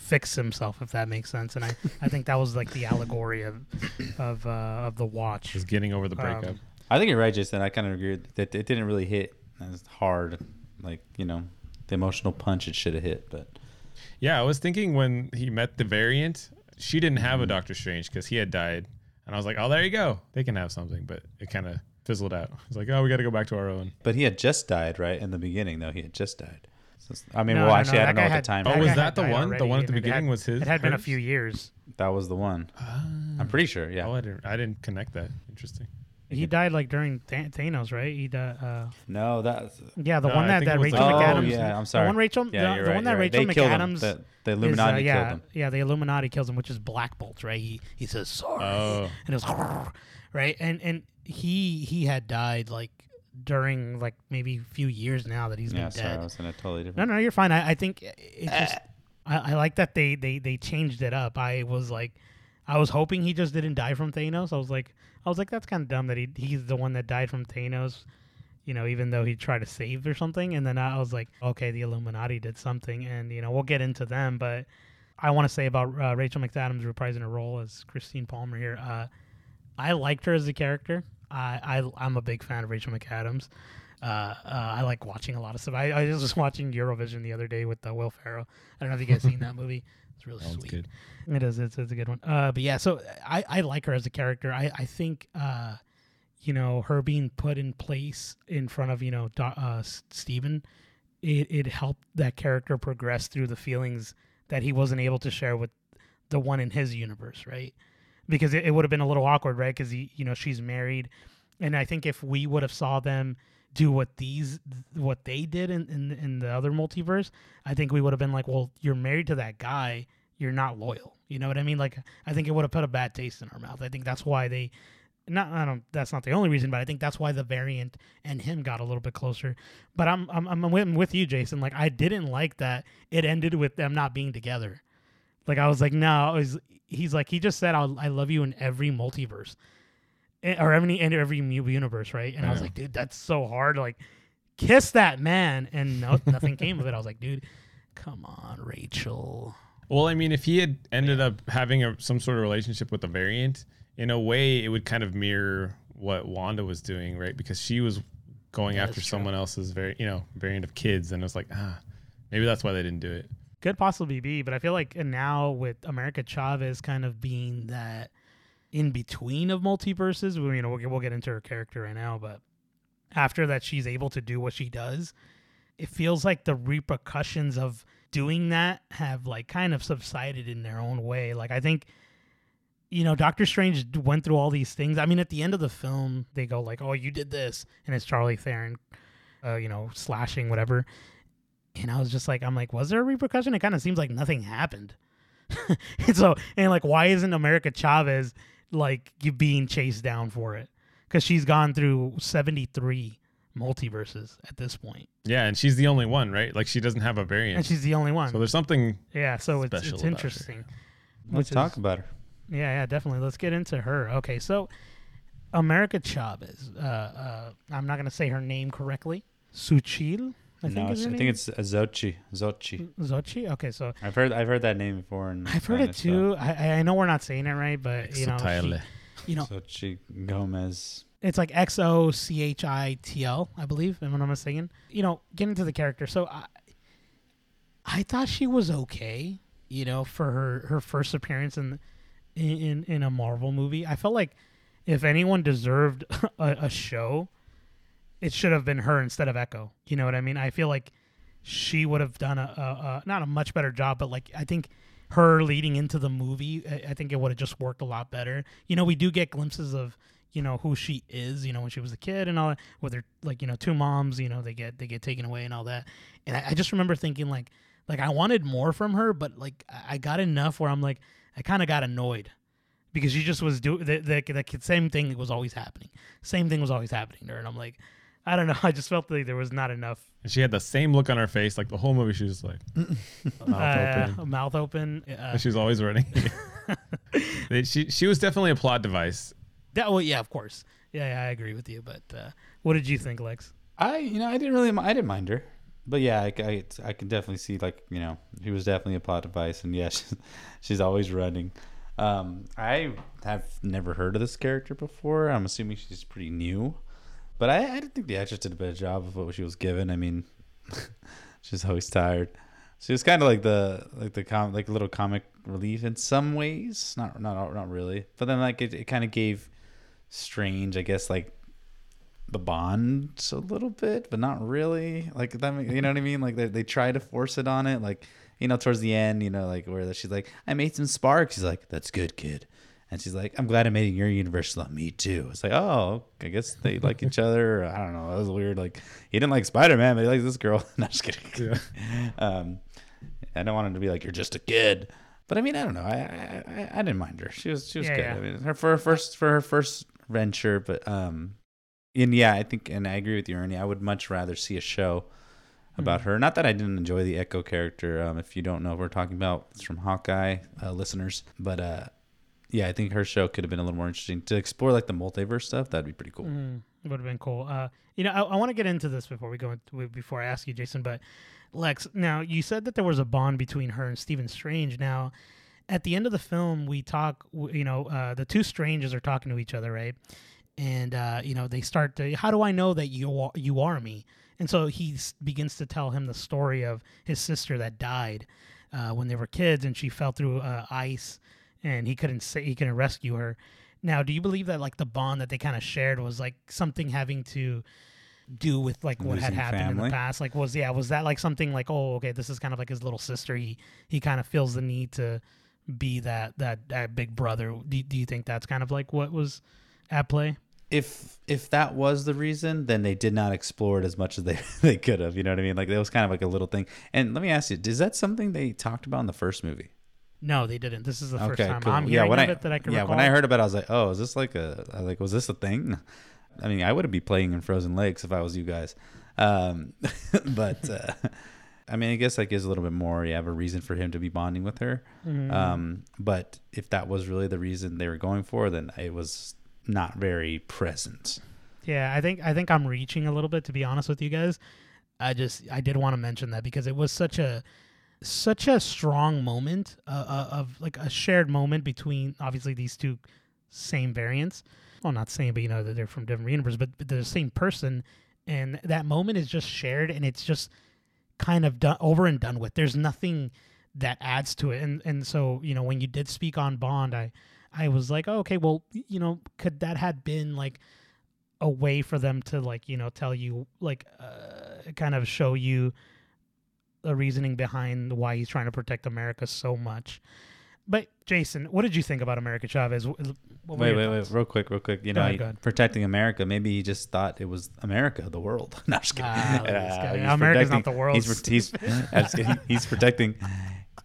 fix himself, if that makes sense. And I, I think that was like the allegory of of uh, of the watch. Just getting over the breakup. Um, I think you're right, Jason. I kind of agree that it didn't really hit as hard, like you know, the emotional punch it should have hit. But Yeah, I was thinking when he met the variant, she didn't Mm-hmm. have a Doctor Strange because he had died, and I was like, oh, there you go, they can have something, but it kind of fizzled out. It's like, oh, we got to go back to our own. but he had just died, right? In the beginning, though, he had just died. So, I mean, No, well, no, actually, no, I that don't know guy at had- the time. Oh, that was guy that had the died one? The already, one at the and it beginning had- was his. It had been a hers? few years. That was the one. I'm pretty sure. Yeah. Oh, I didn't. I didn't connect that. Interesting. He died like during Th- Thanos, right? He died. Uh, No, that. yeah, the No, one I that, think that was Rachel like- oh McAdams. yeah, I'm The sorry. one Rachel, yeah, the, you're the right, one that you're right. Rachel they killed him. McAdams. The, the is, uh, Illuminati yeah, killed him. yeah, the Illuminati kills him, which is Black Bolt, right? He he says sorry, Oh, and it was *laughs* right, and and he he had died like during like maybe a few years now that he's Yeah, been sorry, I was in a totally No, different. no, you're fine. I, I think it's just I, I like that they, they they changed it up. I was like, I was hoping he just didn't die from Thanos. I was like, I was like, that's kind of dumb that he he's the one that died from Thanos. You know, even though he tried to save or something. And then I was like, okay, the Illuminati did something, and you know, we'll get into them. But I want to say about uh, Rachel McAdams reprising her role as Christine Palmer here. Uh, I liked her as a character. I, I I'm a big fan of Rachel McAdams. Uh, uh, I like watching a lot of stuff. I, I was just *laughs* watching Eurovision the other day with uh, Will Ferrell. I don't know if you guys seen that movie. It's really sounds sweet. good. It is. It's, it's a good one. Uh, but yeah, so I, I like her as a character. I, I think, uh, you know, her being put in place in front of, you know, Do- uh, Stephen, it, it helped that character progress through the feelings that he wasn't able to share with the one in his universe, right? Because it, it would have been a little awkward, right? Because, you know, she's married. And I think if we would have saw them do what these what they did in, in in the other multiverse, I think we would have been like, well, you're married to that guy, you're not loyal. You know what I mean? Like, I think it would have put a bad taste in our mouth. I think that's why they, not I don't. That's not the only reason, but I think that's why the variant and him got a little bit closer. But I'm I'm I'm with, you, Jason. Like, I didn't like that it ended with them not being together. Like, I was like, no. It was, he's like, he just said, I'll, "I love you in every multiverse." Eh, Or every in every universe, right? And I was like, dude, that's so hard. Like, kiss that man, and no, nothing came of it. I was like, dude, come on, Rachel. Well, I mean, if he had ended up having a, some sort of relationship with the variant, in a way, it would kind of mirror what Wanda was doing, right? Because she was going Yeah, after someone else's very, you know, variant of kids, and it was like, ah, maybe that's why they didn't do it. Could possibly be, but I feel like now with America Chavez kind of being that in between of multiverses, we, you know, we'll, get- we'll get into her character right now, but after that, she's able to do what she does. It feels like the repercussions of doing that have like kind of subsided in their own way. Like I think, you know, Doctor Strange went through all these things. I mean, at the end of the film, they go like, "Oh, you did this," and it's Charlize Theron, uh, you know, slashing whatever. And I was just like, I'm like, was there a repercussion? It kind of seems like nothing happened. *laughs* and so, and like, why isn't America Chavez like you being chased down for it? Because she's gone through 73 multiverses at this point, Yeah, and she's the only one, right? Like she doesn't have a variant. and she's the only one. so there's something. yeah, so it's it's about her. interesting. Let's Which talk is- about her. Yeah, yeah, definitely. Let's get into her. Okay, so America Chavez. Uh, uh, I'm not gonna say her name correctly. Suchil, I think no, is it's- her I name. think it's Zochi. Zochi. Zochi. Okay, so I've heard I've heard that name before. In I've heard it Spanish, too. I, I know we're not saying it right, but you know, she- you know, So. Zochi Gomez. it's like X O C H I T L, I believe. Am I not mistaken? You know, get into the character. So I, I thought she was okay. You know, for her her first appearance in in in, in a Marvel movie. I felt like if anyone deserved *laughs* a, a show, it should have been her instead of Echo. You know what I mean? I feel like she would have done a, a, a not a much better job, but like I think her leading into the movie, I, I think it would have just worked a lot better. You know, we do get glimpses of you know who she is you know when she was a kid and all that with her like you know two moms you know they get they get taken away and all that and I, I just remember thinking like like I wanted more from her but like I got enough where I'm like I kind of got annoyed because she just was doing the, the the same thing was always happening same thing was always happening to her and I'm like I don't know *laughs* I just felt like there was not enough And she had the same look on her face, like the whole movie. She was like, *laughs* mouth uh, open. mouth open uh, And she was always running. *laughs* She she was definitely a plot device. that well yeah of course yeah, yeah I agree with you but uh, what did you think Lex I you know I didn't really I didn't mind her, but yeah I, I, I can definitely see like you know she was definitely a plot device and yeah she's, she's always running. Um, I have never heard of this character before. I'm assuming she's pretty new, but I, I think the actress did a better job of what she was given. I mean, *laughs* she's always tired. She was kind of like the like the com like little comic relief in some ways, not not not really. But then like it, it kind of gave strange, I guess like the bond a little bit, but not really. Like that, you know what I mean? Like they they try to force it on it, like you know towards the end, you know, like where she's like, "I made some sparks." She's like, "That's good, kid," and she's like, "I'm glad I made it in your universe." Like, me too. It's like, oh, I guess they like each other. I don't know. That was weird. Like he didn't like Spider Man, but he likes this girl. *laughs* no, just kidding. *laughs* Um, I don't want him to be like, "You're just a kid." But I mean, I don't know. I I, I, didn't mind her. She was she was Yeah, good. yeah. I mean, her for her first for her first venture, but um, and yeah, I think, and I agree with you, Ernie. I would much rather see a show about her. Not that I didn't enjoy the Echo character. Um, if you don't know, what we're talking about it's from Hawkeye uh, listeners, but uh, yeah, I think her show could have been a little more interesting to explore like the multiverse stuff. That'd be pretty cool. Mm, it would have been cool. Uh, you know, I, I want to get into this before we go into, before I ask you, Jason. But Lex, now you said that there was a bond between her and Stephen Strange. Now, at the end of the film, we talk. You know, uh, the two strangers are talking to each other, right? And uh, you know, they start to. How do I know that you are, you are me? And so he begins to tell him the story of his sister that died uh, when they were kids, and she fell through uh, ice, and he couldn't say he couldn't rescue her. Now, do you believe that like the bond that they kind of shared was like something having to do with like what had happened in the past? Like was yeah, was that like something like oh okay, this is kind of like his little sister. He he kind of feels the need to be that that that big brother. Do, do you think that's kind of like what was at play? If if that was the reason, then they did not explore it as much as they *laughs* they could have. You know what I mean? Like that was kind of like a little thing. And let me ask you, is that something they talked about in the first movie? No, they didn't. This is the first time cool. I'm yeah, hearing when of I, it that I can yeah, recall. when I heard about it, I was like, oh, is this like a I was like was this a thing? I mean, I wouldn't be playing in Frozen Lakes if I was you guys. Um, *laughs* but uh, I mean, I guess that gives a little bit more. You have a reason for him to be bonding with her. Mhm. Um, but if that was really the reason they were going for, then it was not very present. Yeah, I think I think I'm reaching a little bit to be honest with you guys. I just I did want to mention that because it was such a such a strong moment uh, uh, of like a shared moment between obviously these two same variants. Well, not same, but you know that they're from different universes, but, but they're the same person, and that moment is just shared, and it's just kind of done over and done with. There's nothing that adds to it, and and so you know when you did speak on Bond, I I was like, oh, okay, well, you know, could that had been like a way for them to like you know tell you like uh, kind of show you the reasoning behind why he's trying to protect America so much. But Jason, what did you think about America Chavez? Were Wait, your wait, wait, real quick, real quick. You Go know, ahead, he- protecting America. Maybe he just thought it was America, the world. *laughs* no, I'm just kidding. Look at this guy. *laughs* he's America's not the world. He's, he's, I'm just kidding. he's protecting.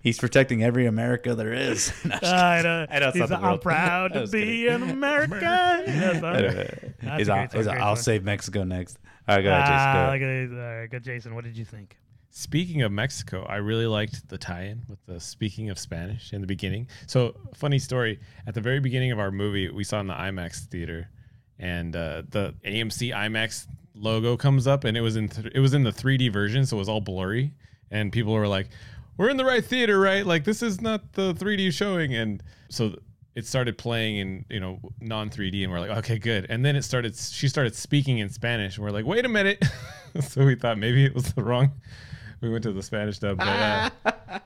He's protecting every America there is. *laughs* No, I'm I know. I know He's the I'm proud to be an American. Yes, huh? He's a all- great song, he's all, great I'll save Mexico next. All right, go ahead, Jason. Ah, Go look ahead. All right, good, Jason. What did you think? Speaking of Mexico, I really liked the tie-in with the speaking of Spanish in the beginning. So, funny story: at the very beginning of our movie, we saw in the IMAX theater, and uh, the AMC IMAX logo comes up, and it was in th- it was in the 3D version, so it was all blurry, and people were like, "We're in the right theater, right? Like this is not the 3D showing." And so it started playing in you know non 3D, and we're like, "Okay, good." And then it started. She started speaking in Spanish, and we're like, "Wait a minute!" *laughs* so we thought maybe it was the wrong. We went to the Spanish dub, but uh, *laughs*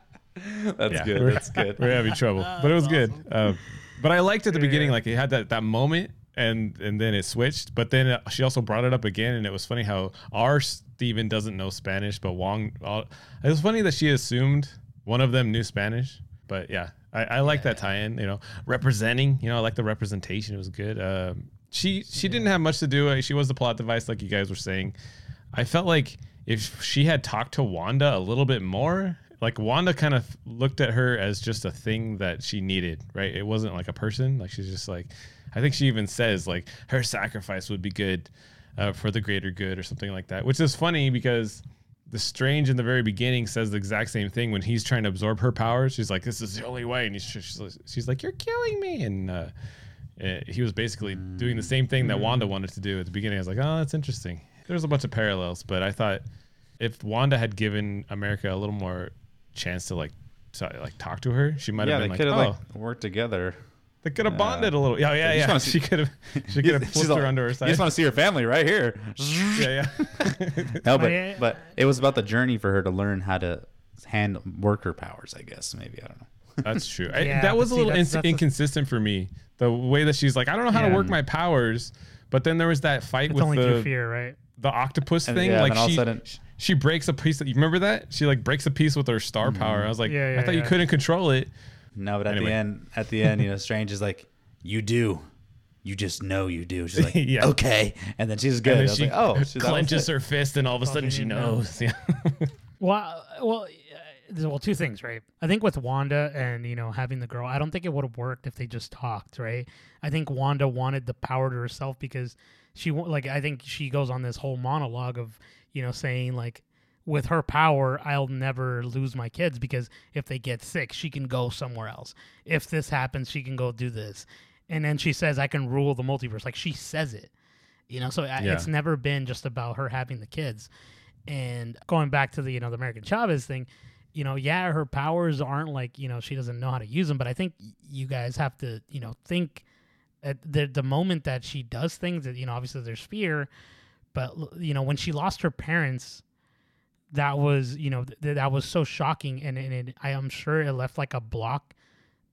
That's yeah, good. That's good. We're having trouble, but it was good. Um, But I liked at the beginning, like it had that, that moment and and then it switched. But then uh, she also brought it up again, and it was funny how our Stephen doesn't know Spanish, but Wong. Uh, it was funny that she assumed one of them knew Spanish. But yeah, I, I like that tie-in. You know, representing. You know, I like the representation. It was good. Um, she she didn't have much to do. Uh, She was the plot device, like you guys were saying. I felt like if she had talked to Wanda a little bit more, like Wanda kind of looked at her as just a thing that she needed, right? It wasn't like a person. Like she's just like, I think she even says like her sacrifice would be good uh, for the greater good or something like that, which is funny because the Strange in the very beginning says the exact same thing when he's trying to absorb her powers. She's like, "This is the only way," and he's, she's, she's like, "You're killing me," and uh, uh, he was basically doing the same thing that Wanda wanted to do at the beginning. I was like, "Oh, that's interesting." There's a bunch of parallels, but I thought if Wanda had given America a little more chance to like to, like talk to her, she might yeah, have been could like, "Oh, like worked together. they could have yeah. bonded a little." Yeah, yeah, yeah. *laughs* see- She could have *laughs* she could have She's flipped like, her onto her You just want to see her family right here. *laughs* yeah, yeah. No, but but it was about the journey for her to learn how to handle work her powers. I guess maybe I don't know. That's true. I, that was but a see, little that's- ins- that's a- inconsistent for me. The way that she's like, I don't know how to work my powers, but then there was that fight It's with only through the fear, right? The octopus And thing. yeah, like then all of a she sudden- she breaks a piece. Of, you remember that? She like breaks a piece with her star Mm-hmm. power. I was like, Yeah, I yeah, thought you couldn't control it. No, but at Anyway. the end, at the end, you know, Strange is like, "You do, you just know you do." She's like, *laughs* Yeah. "Okay," and then she's good. And I then was she like, "Oh," she, clenches her fist, and all of a sudden she need to know. knows. *laughs* Yeah. Well, well, uh, well, two things, right? I think with Wanda and you know having the girl, I don't think it would have worked if they just talked, right? I think Wanda wanted the power to herself because she like I think she goes on this whole monologue of you know saying like with her power I'll never lose my kids because if they get sick she can go somewhere else. If this happens she can go do this. And then she says I can rule the multiverse like she says it. You know, so Yeah. it's never been just about her having the kids. And going back to the you know the American Chavez thing, you know, yeah, her powers aren't like you know she doesn't know how to use them, but I think you guys have to you know think at the the moment that she does things that you know obviously there's fear, but you know when she lost her parents, that was you know th- that was so shocking, and, and it, I am sure it left like a block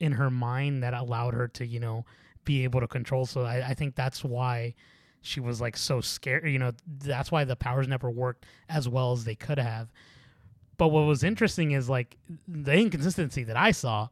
in her mind that allowed her to you know be able to control. So I, I think that's why she was like so scared. You know, that's why the powers never worked as well as they could have. But what was interesting is like the inconsistency that I saw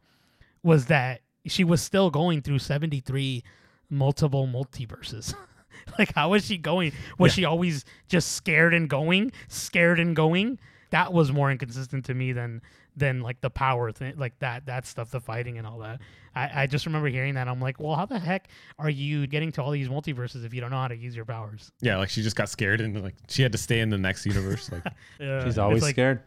was that she was still going through 73 multiple multiverses. *laughs* like how was she going? Was Yeah. she always just scared and going, scared and going? That was more inconsistent to me than than like the power thing, like that that stuff, the fighting and all that. I, I just remember hearing that. I'm like, well, how the heck are you getting to all these multiverses if you don't know how to use your powers? yeah, like she just got scared and like she had to stay in the next universe. Like *laughs* Uh, She's always it's like, scared.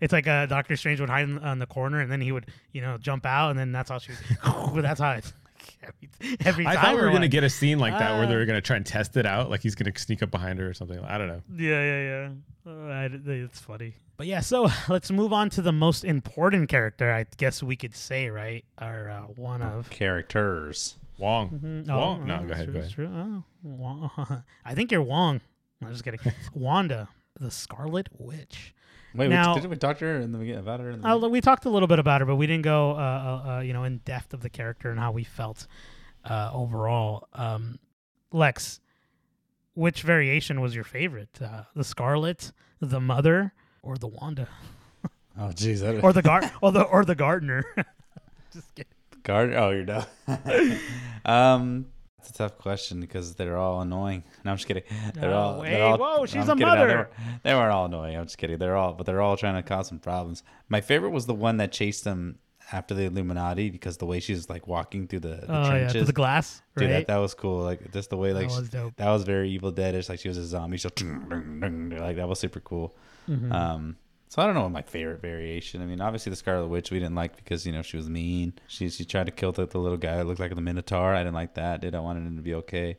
It's like uh, Doctor Strange would hide in, on the corner, and then he would, you know, jump out, and then that's how she. *laughs* that's how it's *laughs* every, every I time. thought we were we're gonna like, get a scene like that where they uh, were gonna try and test it out, like he's gonna sneak up behind her or something. I don't know. Yeah, yeah, yeah. Uh, I, it's funny. But yeah, so *laughs* let's move on to the most important character. I guess we could say, right? Or uh, one of. Characters. Wong. Mhm. Wong? No, oh, go ahead, true, go ahead. true. Oh, Wong. *laughs* I think you're Wong. I'm just kidding. Wanda, the Scarlet Witch. Wait, Now- we, did we talk to her in the beginning about her? In the Uh, we talked a little bit about her, but we didn't go, uh, uh, uh, you know, in depth of the character and how we felt uh, overall. Um, Lex, which variation was your favorite? Uh, the Scarlet, the Mother, or the Wanda, oh, jeez, that *laughs* or the *laughs* gar, or the or the Gardener? *laughs* Just kidding. guard. Oh, you're done. um, it's a tough question because they're all annoying. *laughs* No, I'm just kidding. They're No all. way. They're all Whoa, she's I'm a kidding. No, they, mother. were, they weren't all annoying. I'm just kidding. They're all, but they're all trying to cause some problems. My favorite was the one that chased them after the Illuminati because the way she's like walking through the, the Oh yeah, trenches. to the glass, right? Dude, that, that was cool. Like just the way like That she- was dope. that was very Evil Deadish. Like she was a zombie. So *laughs* like that was super cool. Mhm. Um, so I don't know what my favorite variation. I mean, obviously the Scarlet Witch we didn't like because you know she was mean. She she tried to kill the, the little guy that looked like the Minotaur. I didn't like that. Did I wanted him to be okay? You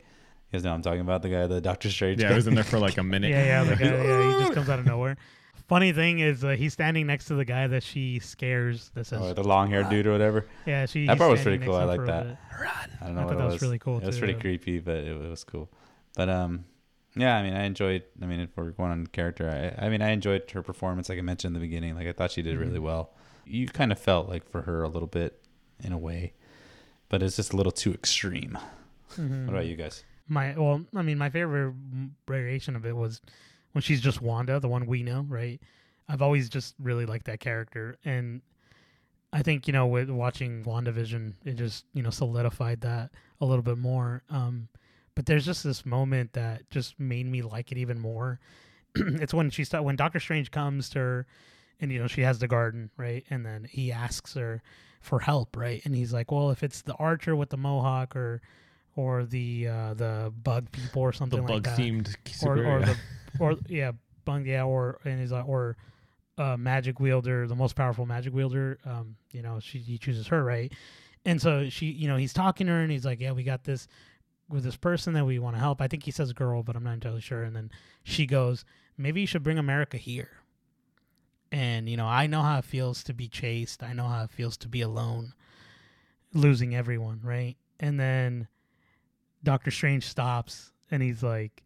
guys know I'm talking about the guy, the Doctor Strange. Yeah, guy. I was in there for like a minute. *laughs* yeah, yeah, the guy, yeah, he just *laughs* comes out of nowhere. Funny thing is, uh, he's standing next to the guy that she scares. That says, Oh, the long haired dude or whatever. "Yeah, she." That part was pretty cool. I like that. bit. I don't know I what thought it that was was. really cool, It was too, pretty yeah. creepy, but it, it was cool. But um, yeah, I mean, I enjoyed. I mean, if we're going on character, I, I mean, I enjoyed her performance. Like I mentioned in the beginning, like I thought she did really Mhm. well. You kind of felt like for her a little bit, in a way, but it's just a little too extreme. Mhm. What about you guys? My well, I mean, my favorite variation of it was when she's just Wanda, the one we know, right? I've always just really liked that character, and I think you know with watching WandaVision, it just you know solidified that a little bit more. Um, but there's just this moment that just made me like it even more. *clears throat* it's when she st- when Doctor Strange comes to her, and you know she has the garden, right? And then he asks her for help, right? And he's like, "Well, if it's the archer with the mohawk, or or the uh, the bug people, or The something like bug that, themed or or the *laughs* or yeah, bug yeah, or and he's like, or uh, magic wielder, the most powerful magic wielder. Um, you know, she he chooses her, right? And so she, you know, he's talking to her, and he's like, "Yeah, we got this with this person that we want to help." I think he says girl, but I'm not entirely sure. And then she goes, "Maybe you should bring America here." And you know, I know how it feels to be chased. I know how it feels to be alone, losing everyone, right? And then Doctor Strange stops, and he's like,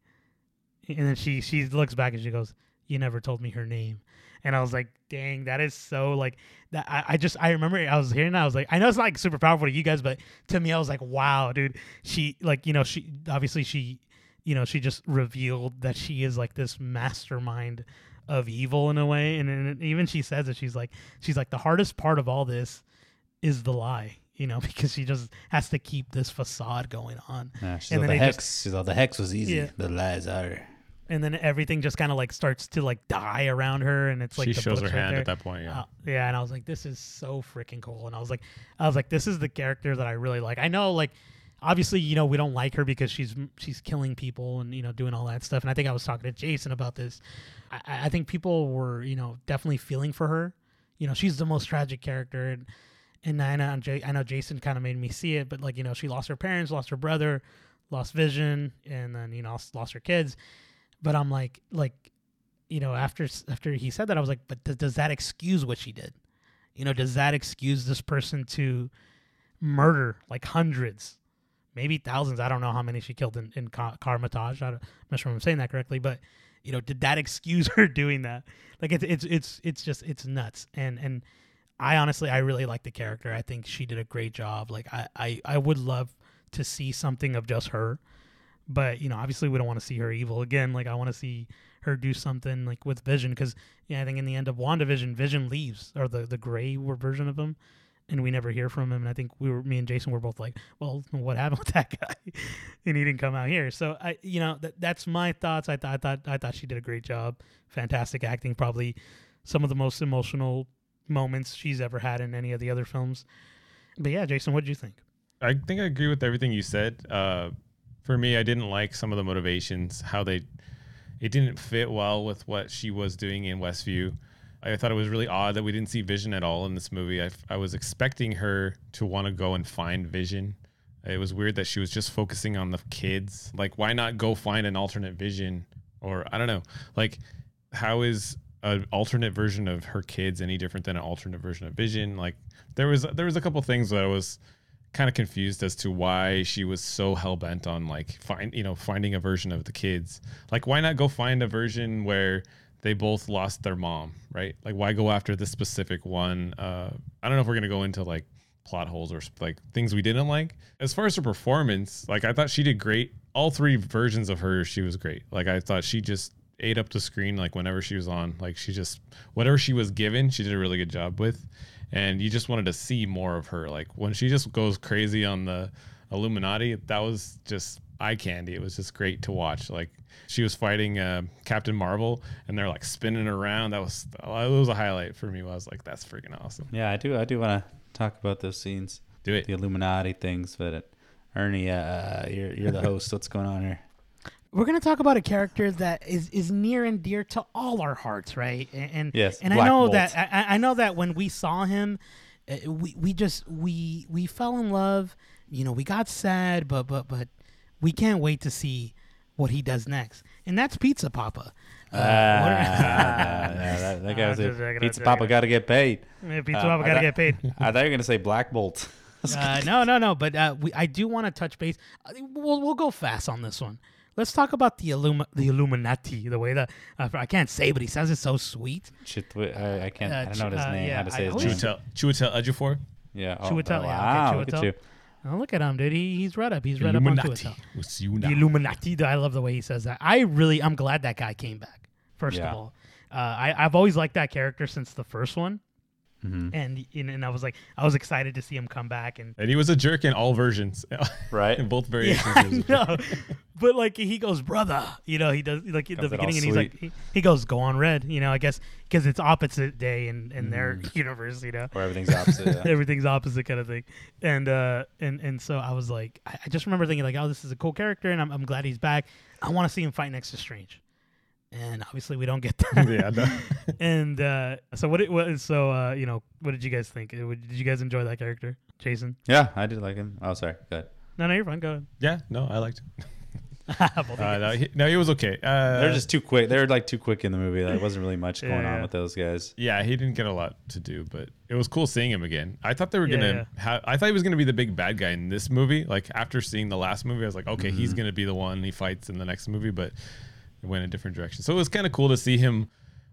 and then she she looks back and she goes, "You never told me her name." And I was like, "Dang, that is so like that." I, I just I remember I was hearing that I was like, I know it's not like super powerful to you guys, but to me I was like, "Wow, dude." She like you know she obviously she you know she just revealed that she is like this mastermind of evil in a way, and, and even she says that She's like she's like the hardest part of all this is the lie. You know, *laughs* because she just has to keep this facade going on. Yeah, she's And then the hex. just- she's all the hex was easy. Yeah. The lies are. And then everything just kind of like starts to like die around her and it's like she the shows her right hand there. at that point. Yeah. Uh, yeah and i was like this is so freaking cool and i was like i was like this is the character that i really like i know like obviously you know we don't like her because she's she's killing people and you know doing all that stuff and i think i was talking to jason about this i, I think people were you know definitely feeling for her you know she's the most tragic character and and I know, I know Jason kind of made me see it, but like you know, she lost her parents, lost her brother, lost Vision, and then you know lost her kids. But I'm like, like, you know, after after he said that, I was like, but th- does that excuse what she did? You know, does that excuse this person to murder like hundreds, maybe thousands? I don't know how many she killed in in don't, I'm not sure if I'm saying that correctly, but you know, did that excuse *laughs* her doing that? Like it's it's it's it's just it's nuts. And and I honestly I really like the character. I think she did a great job. Like I I, I would love to see something of just her. But you know, obviously, we don't want to see her evil again. Like, I want to see her do something like with Vision, because yeah, I think in the end of WandaVision, Vision leaves, or the the gray version of him, and we never hear from him. And I think we were, me and Jason were both like, well, what happened with that *laughs* guy? and he didn't come out here. So I, you know, that that's my thoughts. I thought, I thought, I thought she did a great job. Fantastic acting, probably some of the most emotional moments she's ever had in any of the other films. But yeah, Jason, what did you think? I think I agree with everything you said. Uh, for me, I didn't like some of the motivations, how they, it didn't fit well with what she was doing in Westview. I thought it was really odd that we didn't see Vision at all in this movie. I, I was expecting her to want to go and find Vision. It was weird that she was just focusing on the kids. Like, why not go find an alternate Vision? Or I don't know. Like, how is an alternate version of her kids any different than an alternate version of Vision? Like, there was there was a couple things that I was kind of confused as to why she was so hell bent on like find you know finding a version of the kids. Like why not go find a version where they both lost their mom, right? Like why go after this specific one? Uh, I don't know if we're gonna go into like plot holes or like things we didn't like. As far as her performance, like I thought she did great. All three versions of her, she was great. Like I thought she just ate up the screen like whenever she was on. Like she just whatever she was given, she did a really good job with and you just wanted to see more of her. Like when she just goes crazy on the Illuminati, that was just eye candy. It was just great to watch. Like she was fighting uh, Captain Marvel, and they're like spinning around. That was that was a highlight for me. I was like, that's freaking awesome. Yeah, I do. I do want to talk about those scenes, Do it. the Illuminati things. But Ernie, uh, you're you're the *laughs* host. What's going on here? We're gonna talk about a character that is is near and dear to all our hearts, right? And, and Yes, and I know Bolt. that I, I know that when we saw him, uh, we we just we we fell in love. You know, we got sad, but but but we can't wait to see what he does next, and that's Pizza Poppa. Uh, Ah, yeah, *laughs* that, *laughs* that guy was just joking, a I'm Pizza. Papa got to get paid. Yeah, Pizza Uh, Papa gotta get paid. *laughs* I thought you were gonna say Black Bolt. Uh, no, no, no. But uh, we, I do want to touch base. Uh, We'll we'll go fast on this one. Let's talk about the Illumi- the Illuminati. The way that uh, I can't say, but he says it so sweet. Chitwi- I, I can't. Uh, I don't know his uh, name. yeah, how to I say his always- name? Chiwetel Chiwetel Ejiofor. Yeah. Oh, Chiwetel, oh, yeah, wow, okay, look at Chiwetel. you. Oh, look at him, dude. He, he's read up. He's read up onto it. Illuminati. though. Was you The now. Illuminati. I love the way he says that. I really, I'm glad that guy came back. First Yeah. of all, uh, I, I've always liked that character since the first one, hmm and and and I was like, I was excited to see him come back, and And he was a jerk in all versions. *laughs* Right. in both yeah, variations. *laughs* I he was a jerk. know. but like he goes, brother, you know, he does like in the Comes in all beginning, and he's like, he, he goes, go on red, you know, I guess because it's opposite day in in their *laughs* universe, you know. Where everything's opposite. yeah. everything's opposite kind of thing and uh and and so i was like i, I just remember thinking like oh this is a cool character and i'm, I'm glad he's back i want to see him fight next to strange and obviously we don't get *laughs* that yeah. No. *laughs* and uh so what, it, what so uh you know what did you guys think Uh, did you guys enjoy that character jason yeah, I did like him. Oh, sorry. Go ahead. no no you're fine go ahead. Yeah. No, I liked him. ahead Both of Uh, no, he, no, he was okay. Uh, They're just too quick. They were like too quick in the movie. There wasn't really much going Yeah. on with those guys. Yeah, he didn't get a lot to do, but it was cool seeing him again. I thought they were Yeah, gonna. Ha- I thought he was gonna be the big bad guy in this movie. Like after seeing the last movie, I was like, okay, he's Mm-hmm. gonna be the one he fights in the next movie, but it went a different direction. So it was kind of cool to see him.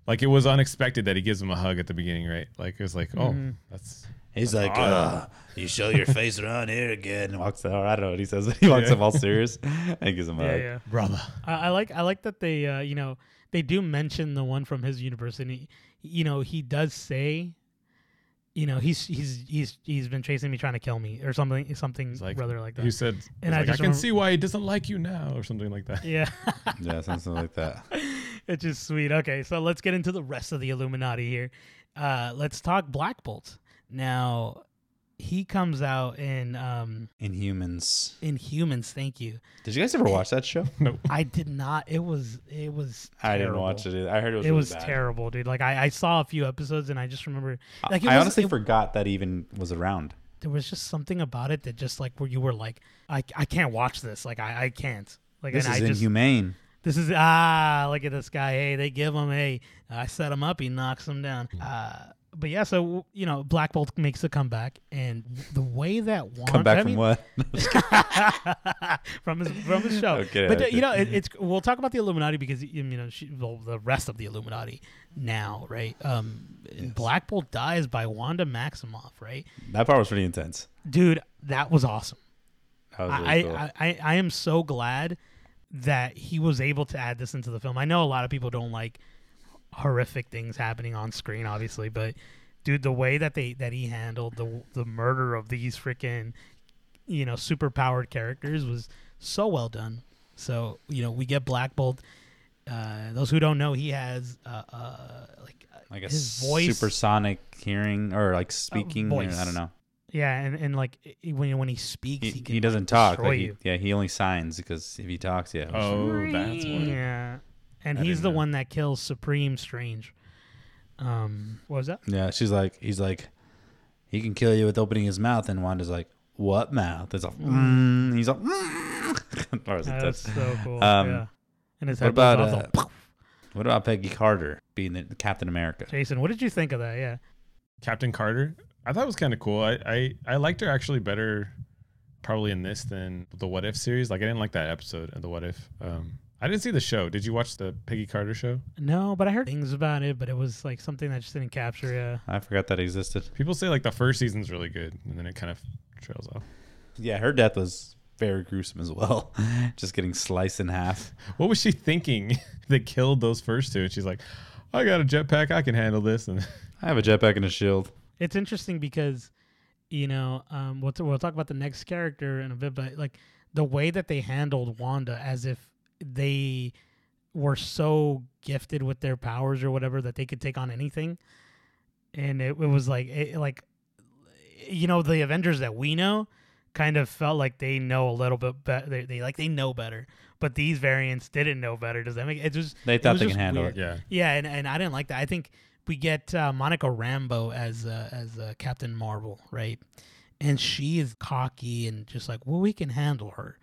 Like it was unexpected that he gives him a hug at the beginning, right? Like it was like, oh, Mm-hmm. that's He's like, odd. uh, "You show your face around here again." And walks out. I don't know what he says. He walks Yeah. up all serious and gives him a yeah hug. yeah brother. I, I like I like that they uh, you know they do mention the one from his university. You know he does say, you know he's he's he's he's been chasing me, trying to kill me, or something something like- rather like that. He said, And and I like, I, can remember- see why he doesn't like you now, or something like that. yeah, *laughs* Yeah, something like that. *laughs* it's just sweet. Okay, so let's get into the rest of the Illuminati here. Uh, let's talk Black Bolt. Now he comes out in um Inhumans. Inhumans. Thank you. Did you guys ever watch that show? *laughs* Nope. I did not. It was it was. I didn't watch it. Either. I heard it was. It really was bad. terrible, dude. Like I, I saw a few episodes and I just remember like it I was, honestly it- forgot that even was around. there was just something about it that just like where you were like I, I can't watch this like I, I can't like This and is I just inhumane. this is ah look at this guy hey they give him a I set him up he knocks him down uh but yeah so you know Black Bolt makes a comeback and the way that *laughs* Wanda, Come back I from what? *laughs* *laughs* from his from his show. Okay, but uh, okay. you know, it, it's we'll talk about the Illuminati because you know, she, well, the rest of the Illuminati now, right? Um, Black Bolt dies by Wanda Maximoff, right? that part was pretty intense. Dude, that was awesome. That was really I, cool. I, I I am so glad that he was able to add this into the film. I know a lot of people don't like horrific things happening on screen, obviously, but dude, the way that they that he handled the the murder of these freaking you know super powered characters was so well done. So you know we get Black Bolt. Uh, those who don't know, he has uh, uh, like uh, like a his voice supersonic hearing or like speaking. or- voice. I don't know. Yeah, and, and like i- when when he speaks, He, he, he, doesn't like, talk. Like he, you. yeah, he only signs because if he talks, yeah. Oh, that's why. Yeah, and I he's the know. one that kills Supreme Strange. Um, what was that? Yeah, she's like, he's like, he can kill you with opening his mouth, and Wanda's like, what mouth? It's like, mm. he's like, mm. Or That's so cool. Um, yeah. And his what head blows about, off, uh, so, What about Peggy Carter being the Captain America? Jason? What did you think of that? Yeah. Captain Carter. I thought it was kind of cool. I, I I liked her actually better, probably in this than the What If series. Like I didn't like that episode of the What If. Um, I didn't see the show. Did you watch the Peggy Carter show? No, but I heard things about it, but it was like something that just didn't capture. Yeah. I forgot that existed. People say like the first season's really good, and then it kind of trails off. Yeah, her death was very gruesome as well. *laughs* Just getting sliced in half. *laughs* What was she thinking *laughs* that killed those first two? And she's like, I got a jetpack. I can handle this. And I have a jetpack and a shield. It's interesting because, you know, um, we'll, we'll talk about the next character in a bit, but like the way that they handled Wanda as if they were so gifted with their powers or whatever that they could take on anything. And it, it was like, it, like, you know, the Avengers that we know kind of felt like they know a little bit better. They, they like, they know better. But these variants didn't know better. Does that make it just, They thought they can handle weird. it. yeah, yeah, and, and I didn't like that. I think we get uh, Monica Rambeau as uh, as uh, Captain Marvel, right? And she is cocky and just like, well, we can handle her,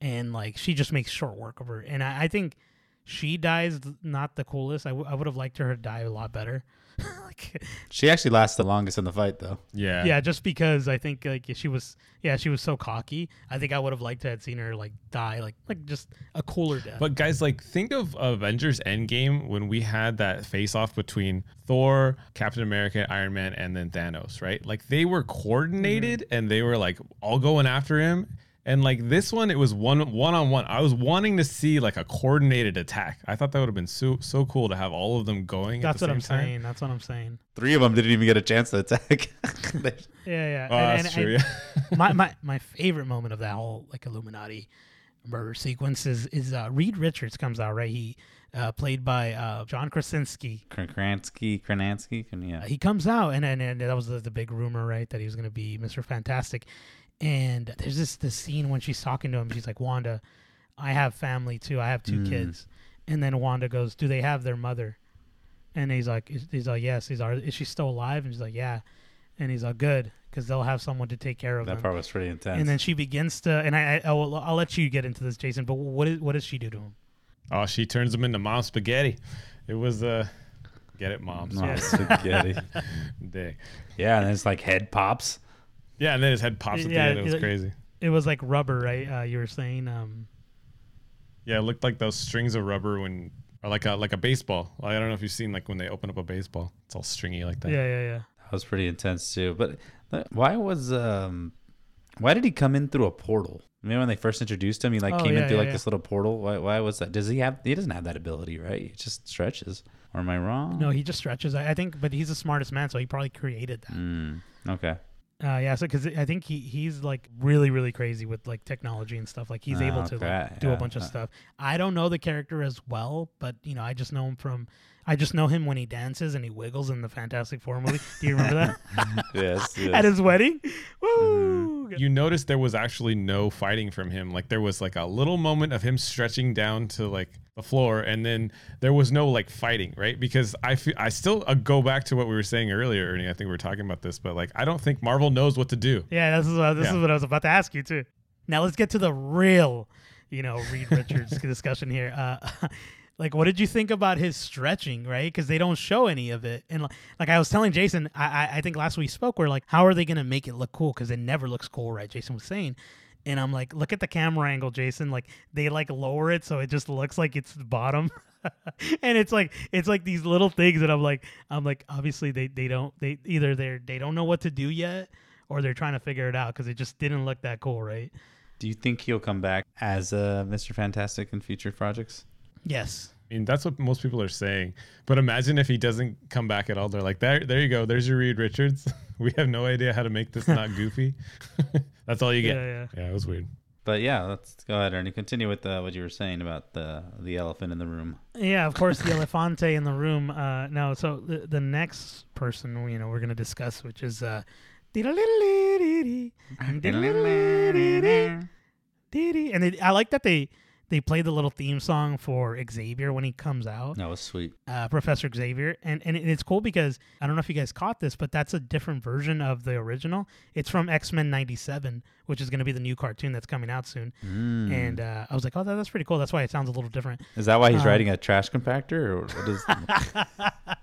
and like she just makes short work of her. And I, I think she dies not the coolest. I, w- I would have liked her to die a lot better. *laughs* like, She actually lasts the longest in the fight, though. Yeah. yeah, just because I think like she was, yeah, she was so cocky. I think I would have liked to have seen her like die, like like just a cooler death. But guys, like think of Avengers Endgame when we had that face off between Thor, Captain America, Iron Man, and then Thanos, right? Like they were coordinated Mm-hmm. and they were like all going after him. And like this one, it was one one on one. I was wanting to see like a coordinated attack. I thought that would have been so so cool to have all of them going. that's at what the I'm same time. saying. That's what I'm saying. Three of them didn't even get a chance to attack. *laughs* They- Yeah, yeah. Oh, And- that's and- true. and yeah. my, my *laughs* my favorite moment of that whole like Illuminati murder sequence is is uh, Reed Richards comes out right. He uh, played by uh, John Krasinski. Kransky, Kranansky, yeah. He comes out and and, and that was the, the big rumor right that he was going to be Mr. Fantastic. And there's this this scene when she's talking to him. She's like, Wanda, I have family too. I have two Mm. kids. And then Wanda goes, Do they have their mother? And he's like, he's like, yes. He's like, is she still alive? And she's like, yeah. And he's like, good, because they'll have someone to take care of That them. part was pretty intense. And then she begins to, and I, I I'll, I'll let you get into this, Jason. But what is what does she do to him? Oh, she turns him into mom spaghetti. It was uh, get it, mom. No, Yeah. spaghetti. *laughs* Day. Yeah, and then it's like head pops. Yeah, and then his head pops at Yeah, the end. It was it- crazy. It was like rubber, right? Uh, you were saying, um, Yeah, it looked like those strings of rubber when, or like a like a baseball. I don't know if you've seen like when they open up a baseball, it's all stringy like that. yeah, yeah, yeah. That was pretty intense too. But but why was um why did he come in through a portal? I mean, when they first introduced him, he like Oh, came yeah, in through yeah, like yeah. this little portal. Why why was that? Does he have he doesn't have that ability, right? He just stretches. Or am I wrong? No, he just stretches. I, I think, but he's the smartest man, so he probably created that. Mm, okay. Uh, yeah, so because I think he he's like really really crazy with like technology and stuff. Like he's able to Okay, like, do a yeah, bunch of uh, stuff. I don't know the character as well, but you know I just know him from. I just know him when he dances and he wiggles in the Fantastic Four movie. Do you remember that *laughs* yes, *laughs* yes. at his wedding? Woo! You noticed there was actually no fighting from him. Like there was like a little moment of him stretching down to like the floor, and then there was no like fighting, right? Because I feel I still uh, go back to what we were saying earlier, Ernie. I think we were talking about this, but like I don't think Marvel knows what to do. Yeah, this is what, this Yeah. is what I was about to ask you too. Now let's get to the real, you know, Reed Richards *laughs* discussion here. Uh, *laughs* like, what did you think about his stretching? Right, because they don't show any of it. And like, like I was telling Jason, I, I I think last we spoke, we're like, how are they gonna make it look cool? Because it never looks cool, right? Jason was saying. And I'm like, look at the camera angle, Jason. Like they like lower it so it just looks like it's the bottom. *laughs* and it's like it's like these little things that I'm like I'm like obviously they they don't they either they're they don't know what to do yet or they're trying to figure it out because it just didn't look that cool, right? Do you think he'll come back as uh, Mr. Fantastic in future projects? Yes. I mean, that's what most people are saying. But imagine if he doesn't come back at all. They're like, there, there you go. There's your Reed Richards. *laughs* we have no idea how to make this not goofy. *laughs* that's all you Yeah, get. yeah. Yeah, it was weird. But yeah, let's go ahead, Ernie. Continue with uh, what you were saying about the the elephant in the room. Yeah, of course, the *laughs* elefante in the room. Uh, no, so the, the next person you know we're gonna discuss, which is uh, and it, I like that they they play the little theme song for Xavier when he comes out. That was sweet. uh, Professor Xavier, and and it's cool because I don't know if you guys caught this, but that's a different version of the original. It's from X Men '97, which is going to be the new cartoon that's coming out soon. Mm. And uh, I was like, oh, that, that's pretty cool. That's why it sounds a little different. is that why he's um, riding a trash compactor, or what is?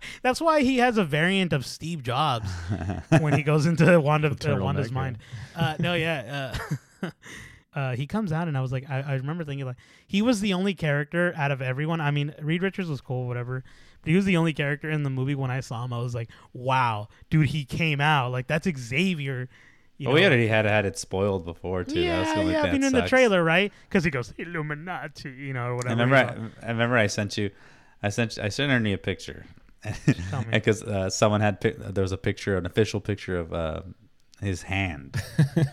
*laughs* that's why he has a variant of Steve Jobs *laughs* when he goes into Wanda, uh, Wanda's mind. Uh, no, yeah. *laughs* Uh, he comes out, and I was like, I, I remember thinking like he was the only character out of everyone. I mean, Reed Richards was cool, whatever, but he was the only character in the movie. When I saw him, I was like, wow, dude, he came out like that's Xavier. You oh, know? we already had had it spoiled before too. Yeah, the only yeah. I mean, that in the trailer, right? Because he goes Illuminati, you know, or I whatever. remember. you I, know. I remember. I sent you. I sent. I sent Ernie a picture. Because *laughs* uh, someone had there was a picture, an official picture of uh, his hand,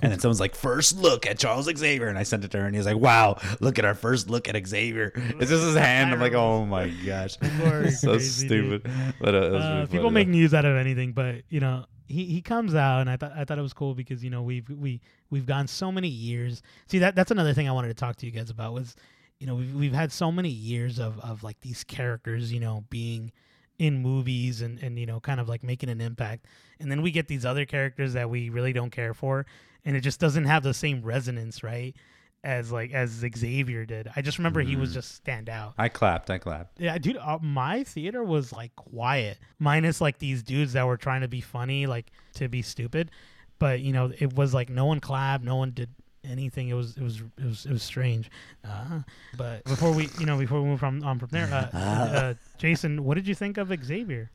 and then someone's like, "First look at Charles Xavier," and I sent it to her, and he's like, "Wow, look at our first look at Xavier." It's just his hand. I'm like, "Oh my gosh, *laughs* so crazy, dude. stupid." But uh, Uh, people funny, make though. news out of anything, but you know, he, he comes out, and I thought I thought it was cool because you know we've we we've gone so many years. See that that's another thing I wanted to talk to you guys about was, you know, we've we've had so many years of of like these characters, you know, being in movies and and you know kind of like making an impact and then we get these other characters that we really don't care for and it just doesn't have the same resonance right as like as Xavier did. I just remember he was Mhm. just stand out. I clapped. I clapped. Yeah, dude, uh, my theater was like quiet, minus like these dudes that were trying to be funny, like to be stupid. But you know, it was like no one clapped, no one did anything. It was it was it was it was strange. Uh, but before we you know before we move from on from there, uh, *laughs* uh, Jason, what did you think of Xavier?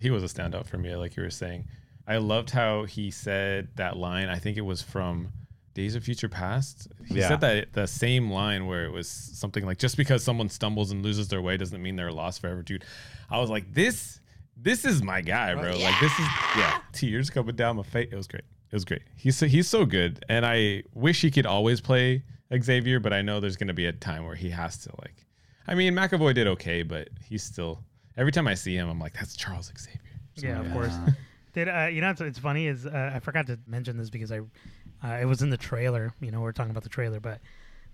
he was a standout for me, like you were saying. I loved how he said that line. I think it was from Days of Future Past. He Yeah. said that the same line where it was something like, "Just because someone stumbles and loses their way doesn't mean they're lost forever, dude." I was like, "This, this is my guy, bro. Like this is yeah, tears coming down my face. It was great. It was great. He's so, he's so good, and I wish he could always play Xavier, but I know there's gonna be a time where he has to like. I mean, McAvoy did okay, but he's still. Every time I see him, I'm like, "That's Charles Xavier." Yeah, of course. *laughs* Did uh, you know? It's, it's funny is uh, I forgot to mention this because I, uh, it was in the trailer. You know, we are talking about the trailer, but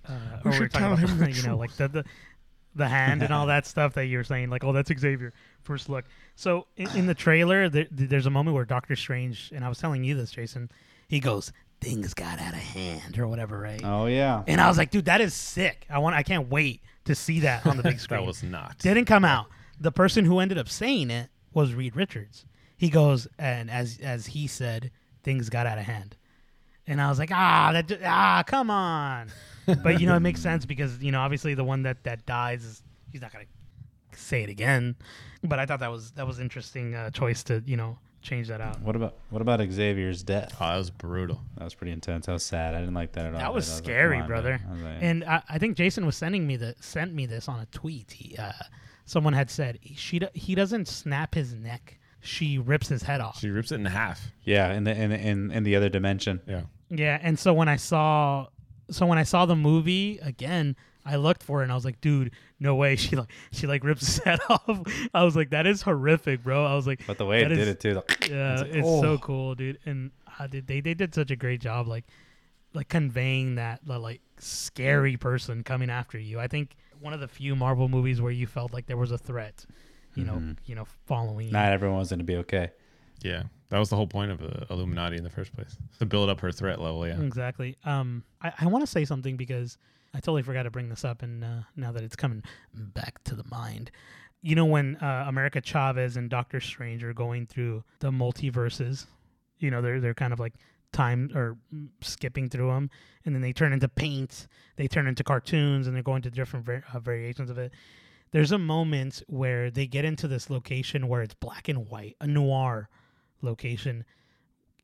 uh, We or should we're talking tell about him *laughs* you know, like the, the the hand and all *laughs* that stuff that you were saying, like, oh, that's Xavier first look. So in, in the trailer, there, there's a moment where Doctor Strange, and I was telling you this, Jason, he goes, "Things got out of hand" or whatever, right? Oh yeah. And I was like, dude, that is sick. I want, I can't wait to see that on the big *laughs* screen that was not. didn't come out. The person who ended up saying it was Reed Richards. He goes and as as he said, things got out of hand, and I was like, ah, that ju- ah, come on. but you know, it makes *laughs* sense because you know, obviously, the one that that dies is he's not gonna say it again. But I thought that was that was interesting uh, choice to you know change that out. What about what about Xavier's death? Oh, that was brutal. That was pretty intense. That was sad. I didn't like that at all. That was but I like, scary, on, brother. I was like, And I, I think Jason was sending me the sent me this on a tweet. He, uh, someone had said she do- he doesn't snap his neck. She rips his head off. She rips it in half. yeah, in the in in in the other dimension. Yeah. Yeah, and so when I saw so when I saw the movie again, I looked for it and I was like, dude, no way. *laughs* She like she like rips his *laughs* head off. I was like, that is horrific, bro. I was like, But the way it That did it too. *laughs* like, yeah, It's it's, oh. so cool, dude. And uh, did they they did such a great job, like like conveying that the, like scary person coming after you. I think one of the few Marvel movies where you felt like there was a threat, you know, Mhm. you know, following. you. Not everyone was going to be okay. Yeah. That was the whole point of the Illuminati in the first place. To build up her threat level, yeah. Exactly. Um, I, I want to say something because I totally forgot to bring this up, and uh, now that it's coming back to the mind, you know, when uh, America Chavez and Doctor Strange are going through the multiverses, you know, they're they're kind of like time or skipping through them, and then they turn into paint, they turn into cartoons, and they're going to different var- uh, variations of it. There's a moment where they get into this location where it's black and white, a noir location.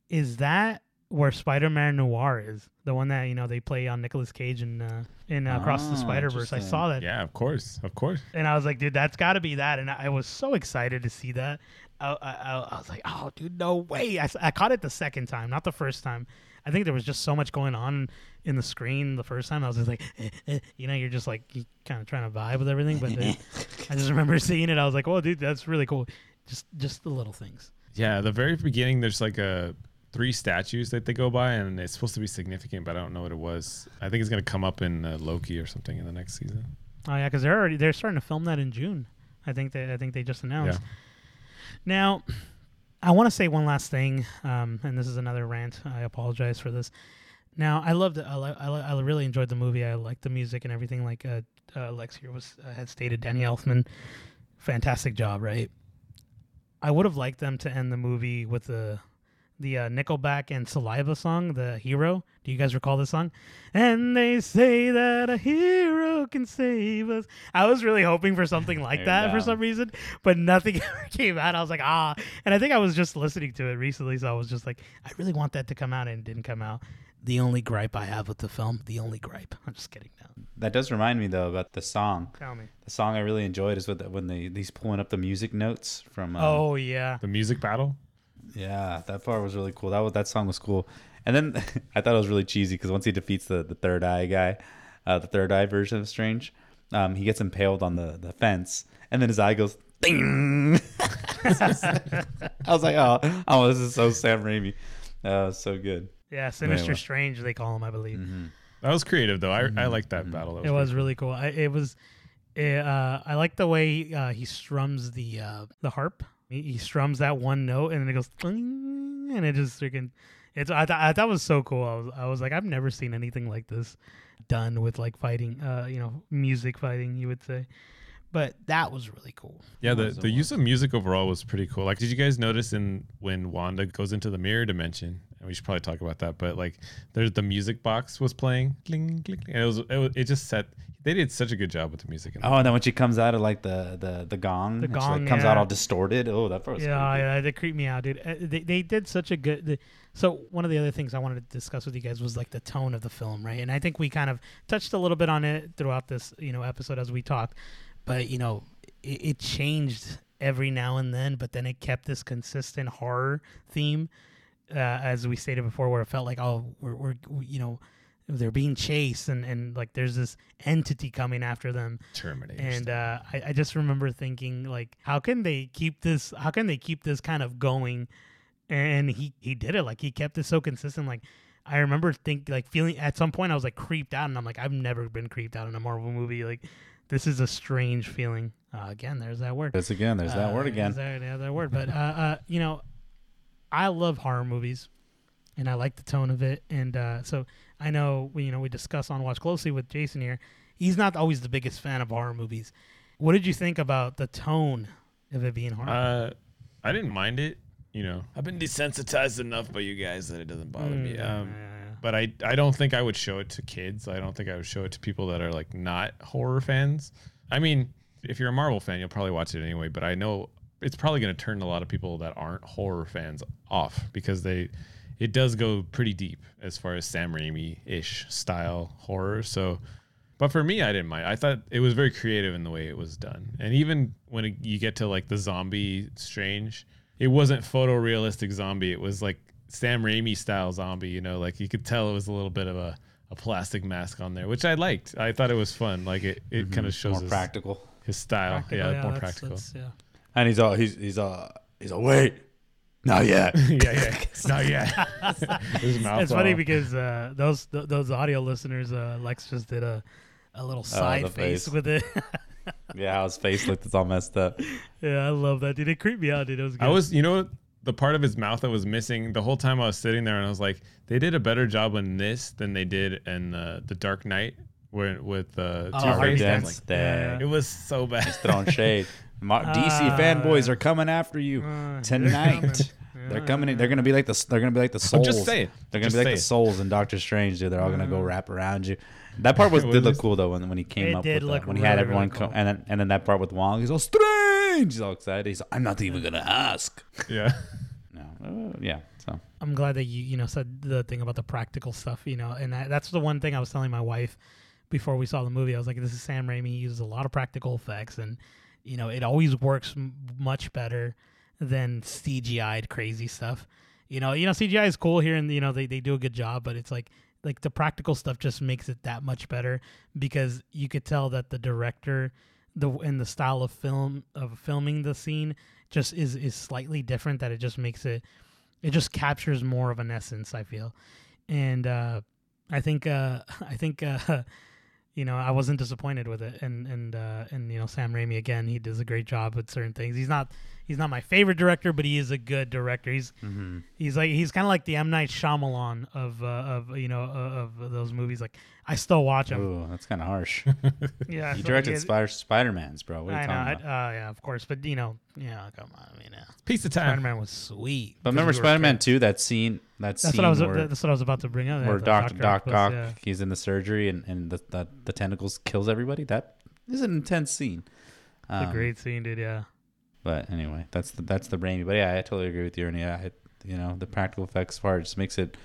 Is that where Spider-Man Noir is? The one that you know they play on Nicolas Cage and uh, in uh, Across the Ah, Spider-Verse. I saw that, Yeah, of course. Of course. and I was like, dude, that's got to be that. And I, I was so excited to see that. I, I, I- I was like, oh, dude, no way! I, I caught it the second time, not the first time. I think there was just so much going on in the screen the first time. I was just like, *laughs* eh, eh, you know, you're just like kind of trying to vibe with everything. But then *laughs* I just remember seeing it. I was like, oh, dude, that's really cool. Just just the little things. Yeah, the very beginning, there's like a three statues that they go by, and it's supposed to be significant, but I don't know what it was. I think it's gonna come up in uh, Loki or something in the next season. Oh yeah, because they're already they're starting to film that in June. I think they I think they just announced. Now, I want to say one last thing, um, and this is another rant. I apologize for this. Now, I loved it. I, I, I really enjoyed the movie. I liked the music and everything. Like uh, uh, Lex here was uh, had stated, Danny Elfman, fantastic job, right? I would have liked them to end the movie with the the uh, Nickelback and Saliva song, the hero. Do you guys recall this song? And they say that a hero can save us. I was really hoping for something like that for some reason, but nothing *laughs* ever came out. I was like, ah. And I think I was just listening to it recently, so I was just like, I really want that to come out, and it didn't come out. The only gripe I have with the film, the only gripe. *laughs* I'm just kidding now. That does remind me though about the song. Tell me. The song I really enjoyed is with the, when they he's pulling up the music notes from. Um, oh yeah. The music battle. yeah, that part was really cool. That was, that song was cool. And then *laughs* I thought it was really cheesy because once he defeats the, the third eye guy, uh, the third eye version of Strange, um, he gets impaled on the, the fence, and then his eye goes ding. *laughs* I was like, oh, oh, this is so Sam Raimi. Uh, so good. Yeah, Sinister well. Strange they call him, I believe. hmm That was creative though. I, I Mhm, liked that mhm. battle. That It was pretty really cool. I, it was. It, uh, I like the way uh, he strums the uh, the harp. He, he strums that one note, and then it goes, and it just freaking. It's. I thought I thought was so cool. I was. I was like, I've never seen anything like this. done with like fighting, uh, you know, music fighting, you would say. But that was really cool. Yeah, the, the use of music overall was pretty cool. Like, did you guys notice in when Wanda goes into the mirror dimension? And we should probably talk about that. But like, there's the music box was playing, cling, cling, cling, and it was, it was it just set. They did such a good job with the music. In Oh, and then when she comes out of like the the the gong, The and she, like, gong, comes out all distorted. Oh, that part was yeah, creepy. yeah, they creep me out, dude. Uh, They, they did such a good. The, so one of the other things I wanted to discuss with you guys was like the tone of the film, right? And I think we kind of touched a little bit on it throughout this, you know, episode as we talked. But you know, it, it changed every now and then, but then it kept this consistent horror theme, uh, as we stated before, where it felt like, oh, we're, we're you know, they're being chased, and and like there's this entity coming after them Terminator. and uh, I, I just remember thinking like how can they keep this how can they keep this kind of going and he he did it like he kept it so consistent like i remember think like feeling at some point i was like creeped out and i'm like i've never been creeped out in a marvel movie like this is a strange feeling uh, again there's that word There's again. There's that uh, word again. There's that, yeah, that word. But uh, uh, you know, I love horror movies, and I like the tone of it. And uh, so I know we, you know we discuss on Watch Closely with Jason here. He's not always the biggest fan of horror movies. What did you think about the tone of it being horror? Uh, I didn't mind it. You know, I've been desensitized enough by you guys that it doesn't bother me. Mm, Um, yeah, yeah. but I I don't think I would show it to kids. I don't think I would show it to people that are like not horror fans. I mean, if you're a Marvel fan, you'll probably watch it anyway. But I know it's probably going to turn a lot of people that aren't horror fans off because they it does go pretty deep as far as Sam Raimi ish style horror. So. But for me, I didn't mind. I thought it was very creative in the way it was done. And even when it, you get to like the zombie strange, it wasn't photorealistic zombie. It was like Sam Raimi style zombie. You know, like you could tell it was a little bit of a, a plastic mask on there, which I liked. I thought it was fun. Like it, it kind of shows Mm-hmm. More his, practical. his style. Practical, yeah, more that's- practical. that's- yeah. And he's all he's he's all he's all wait, not *laughs* yet. yeah, yeah. *laughs* Not yet. *laughs* his mouth It's funny all- because uh, those th- those audio listeners, uh, Lex just did a a little side Oh, face, face. with it. yeah, how his face looked. It's all messed up. yeah, I love that, dude. It creeped me out, dude. It was good. I was, you know, the part of his mouth that was missing the whole time I was sitting there, and I was like, they did a better job on this than they did in uh, the Dark Knight, where with uh, Oh, Two Harvey Face. Dent. Yeah, yeah. dead. It was so bad. Throwing shade. Mo- DC Ah. fanboys are coming after you Uh, tonight. They're coming in. They're gonna be like the. They're gonna be like the souls. I'm just saying. They're gonna Just be like say the souls in Doctor Strange, dude. They're all gonna go wrap around you. That part was *laughs* did look cool though when when he came It up did with look that, when he had really, everyone really come cool. and then and then that part with Wong. He's all strange. He's all excited. He's I'm not even gonna ask. Yeah. *laughs* No, uh, yeah. So I'm glad that you you know said the thing about the practical stuff, you know, and I, that's the one thing I was telling my wife before we saw the movie. I was like, "This is Sam Raimi. He uses a lot of practical effects, and you know, it always works m- much better than CGI'd crazy stuff. You know, you know, CGI is cool here, and you know, they they do a good job, but it's like like the practical stuff just makes it that much better because you could tell that the director the and the style of film of filming the scene just is is slightly different that it just makes it it just captures more of an essence i feel and uh i think uh *laughs* i think uh *laughs* you know i wasn't disappointed with it. And and uh and you know sam raimi again he does a great job with certain things. He's not he's not my favorite director but he is a good director. He's mm-hmm. he's like he's kind of like the m. Night Shyamalan of uh, of you know of, of those movies. Like i still watch him Ooh, that's kind of harsh. *laughs* yeah He so, directed yeah, Spider Spider Man's, bro. What are I you know, talking I, about? uh, yeah, of course, but you know, yeah, come on, I mean, uh, Piece of Spider time. Man was sweet. But remember we were Spider Man. Two? That scene. That That's scene what I was. where, That's what I was about to bring up. where the Doctor Doc Octopus, Ock yeah. he's in the surgery and and the the, the tentacles kills everybody. That is an intense scene. The Um, great scene, dude. Yeah. But anyway, that's the that's the Raimi. But yeah, I totally agree with you, Ernie. I, you know, the practical effects part just makes it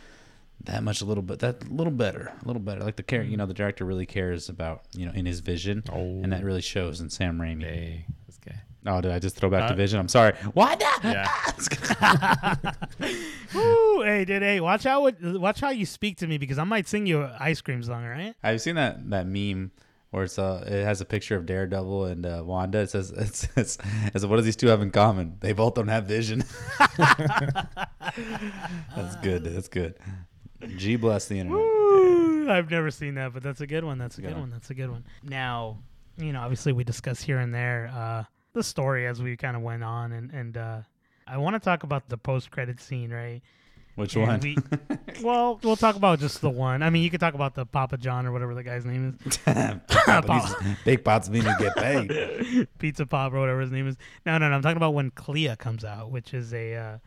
that much a little bit that little better, a little better. Like the care, you know, the director really cares about you know in his vision, Oh, and that really shows in Sam Raimi. hey, this guy. Oh, did I just throw back Uh, to Vision? I'm sorry. What? Yeah. *laughs* *laughs* Woo! Hey, dude. Hey, watch out! What, watch how you speak to me because I might sing you an ice cream song. right I've seen that that meme where it's uh it has a picture of Daredevil and uh, Wanda. It says *laughs* it says, it says what do these two have in common? They both don't have vision. That's good. That's good. G bless the internet. Woo! I've never seen that, but that's a good one. That's a Good good one. That's a good one. Now, you know, obviously we discuss here and there uh, the story as we kind of went on, and and uh, I want to talk about the post credit scene, right? Which And one? we- *laughs* well, we'll talk about just the one. I mean, you could talk about the Papa John or whatever the guy's name is. *laughs* Papa Big pots mean you get paid. *laughs* Pizza Pop or whatever his name is. No, no, no. I'm talking about when Clea comes out, which is a, uh,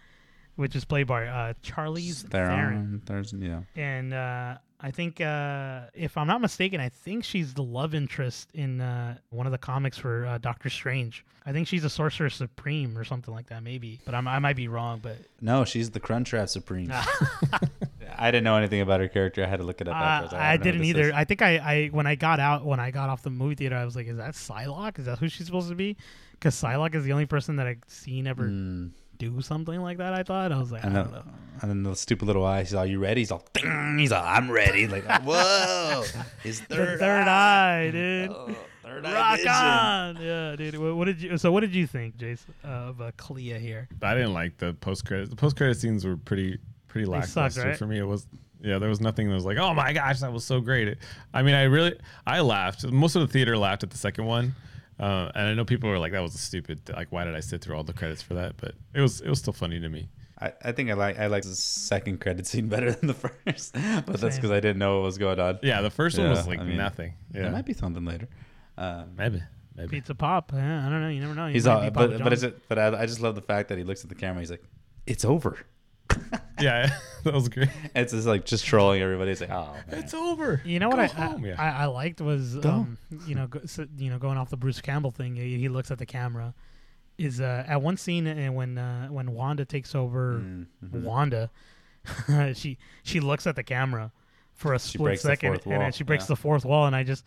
which is played by uh, Charlize Theron, Theron. Yeah. and uh, I think uh, if I'm not mistaken, I think she's the love interest in uh, one of the comics for uh, Doctor Strange. I think she's a Sorcerer Supreme or something like that, maybe. But I'm, I might be wrong. But No, she's the Crunchwrap Supreme. *laughs* I didn't know anything about her character. I had to look it up. Uh, afterwards. I who didn't either. is. I think I, I when I got out when I got off the movie theater, I was like, "Is that Psylocke? Is that who she's supposed to be?" Because Psylocke is the only person that I've seen ever Mm, do something like that. I thought I was like, I and, don't know. and then the stupid little eye. He's all, "You ready?" He's all, Ding! he's all, "I'm ready." Like, *laughs* whoa, his The third, third eye, *laughs* dude. Oh, third eye Rock vision. on, yeah, dude. What, what did you? So, what did you think, Jason, uh, of uh, Clea here? I didn't like the post credit. The post credit scenes were pretty pretty They lackluster right? for me. It was yeah, there was nothing that was like, oh my gosh, that was so great. It, I mean, I really I laughed. Most of the theater laughed at the second one, uh, and I know people were like, that was a stupid. Like, why did I sit through all the credits for that? But it was it was still funny to me. I, I think I like I like the second credit scene *laughs* better than the first, *laughs* but that's because I didn't know what was going on. Yeah, the first one was like I mean, nothing. There might be something later. Um, maybe maybe. Pizza Pop. Yeah, I don't know. You never know. He he's might all, but but is it? But I, I just love the fact that he looks at the camera. He's like, "It's over." *laughs* Yeah, *laughs* that was great. It's just like just trolling everybody. It's like, "Oh man." It's over. You know Go what I, home, I, yeah. I I liked was um, you know go, so, you know going off the Bruce Campbell thing. He, he looks at the camera. Is uh, at one scene and when uh, when Wanda takes over Mm, mhm. Wanda, *laughs* she she looks at the camera for a split breaks the second and then she breaks yeah. the fourth wall and I just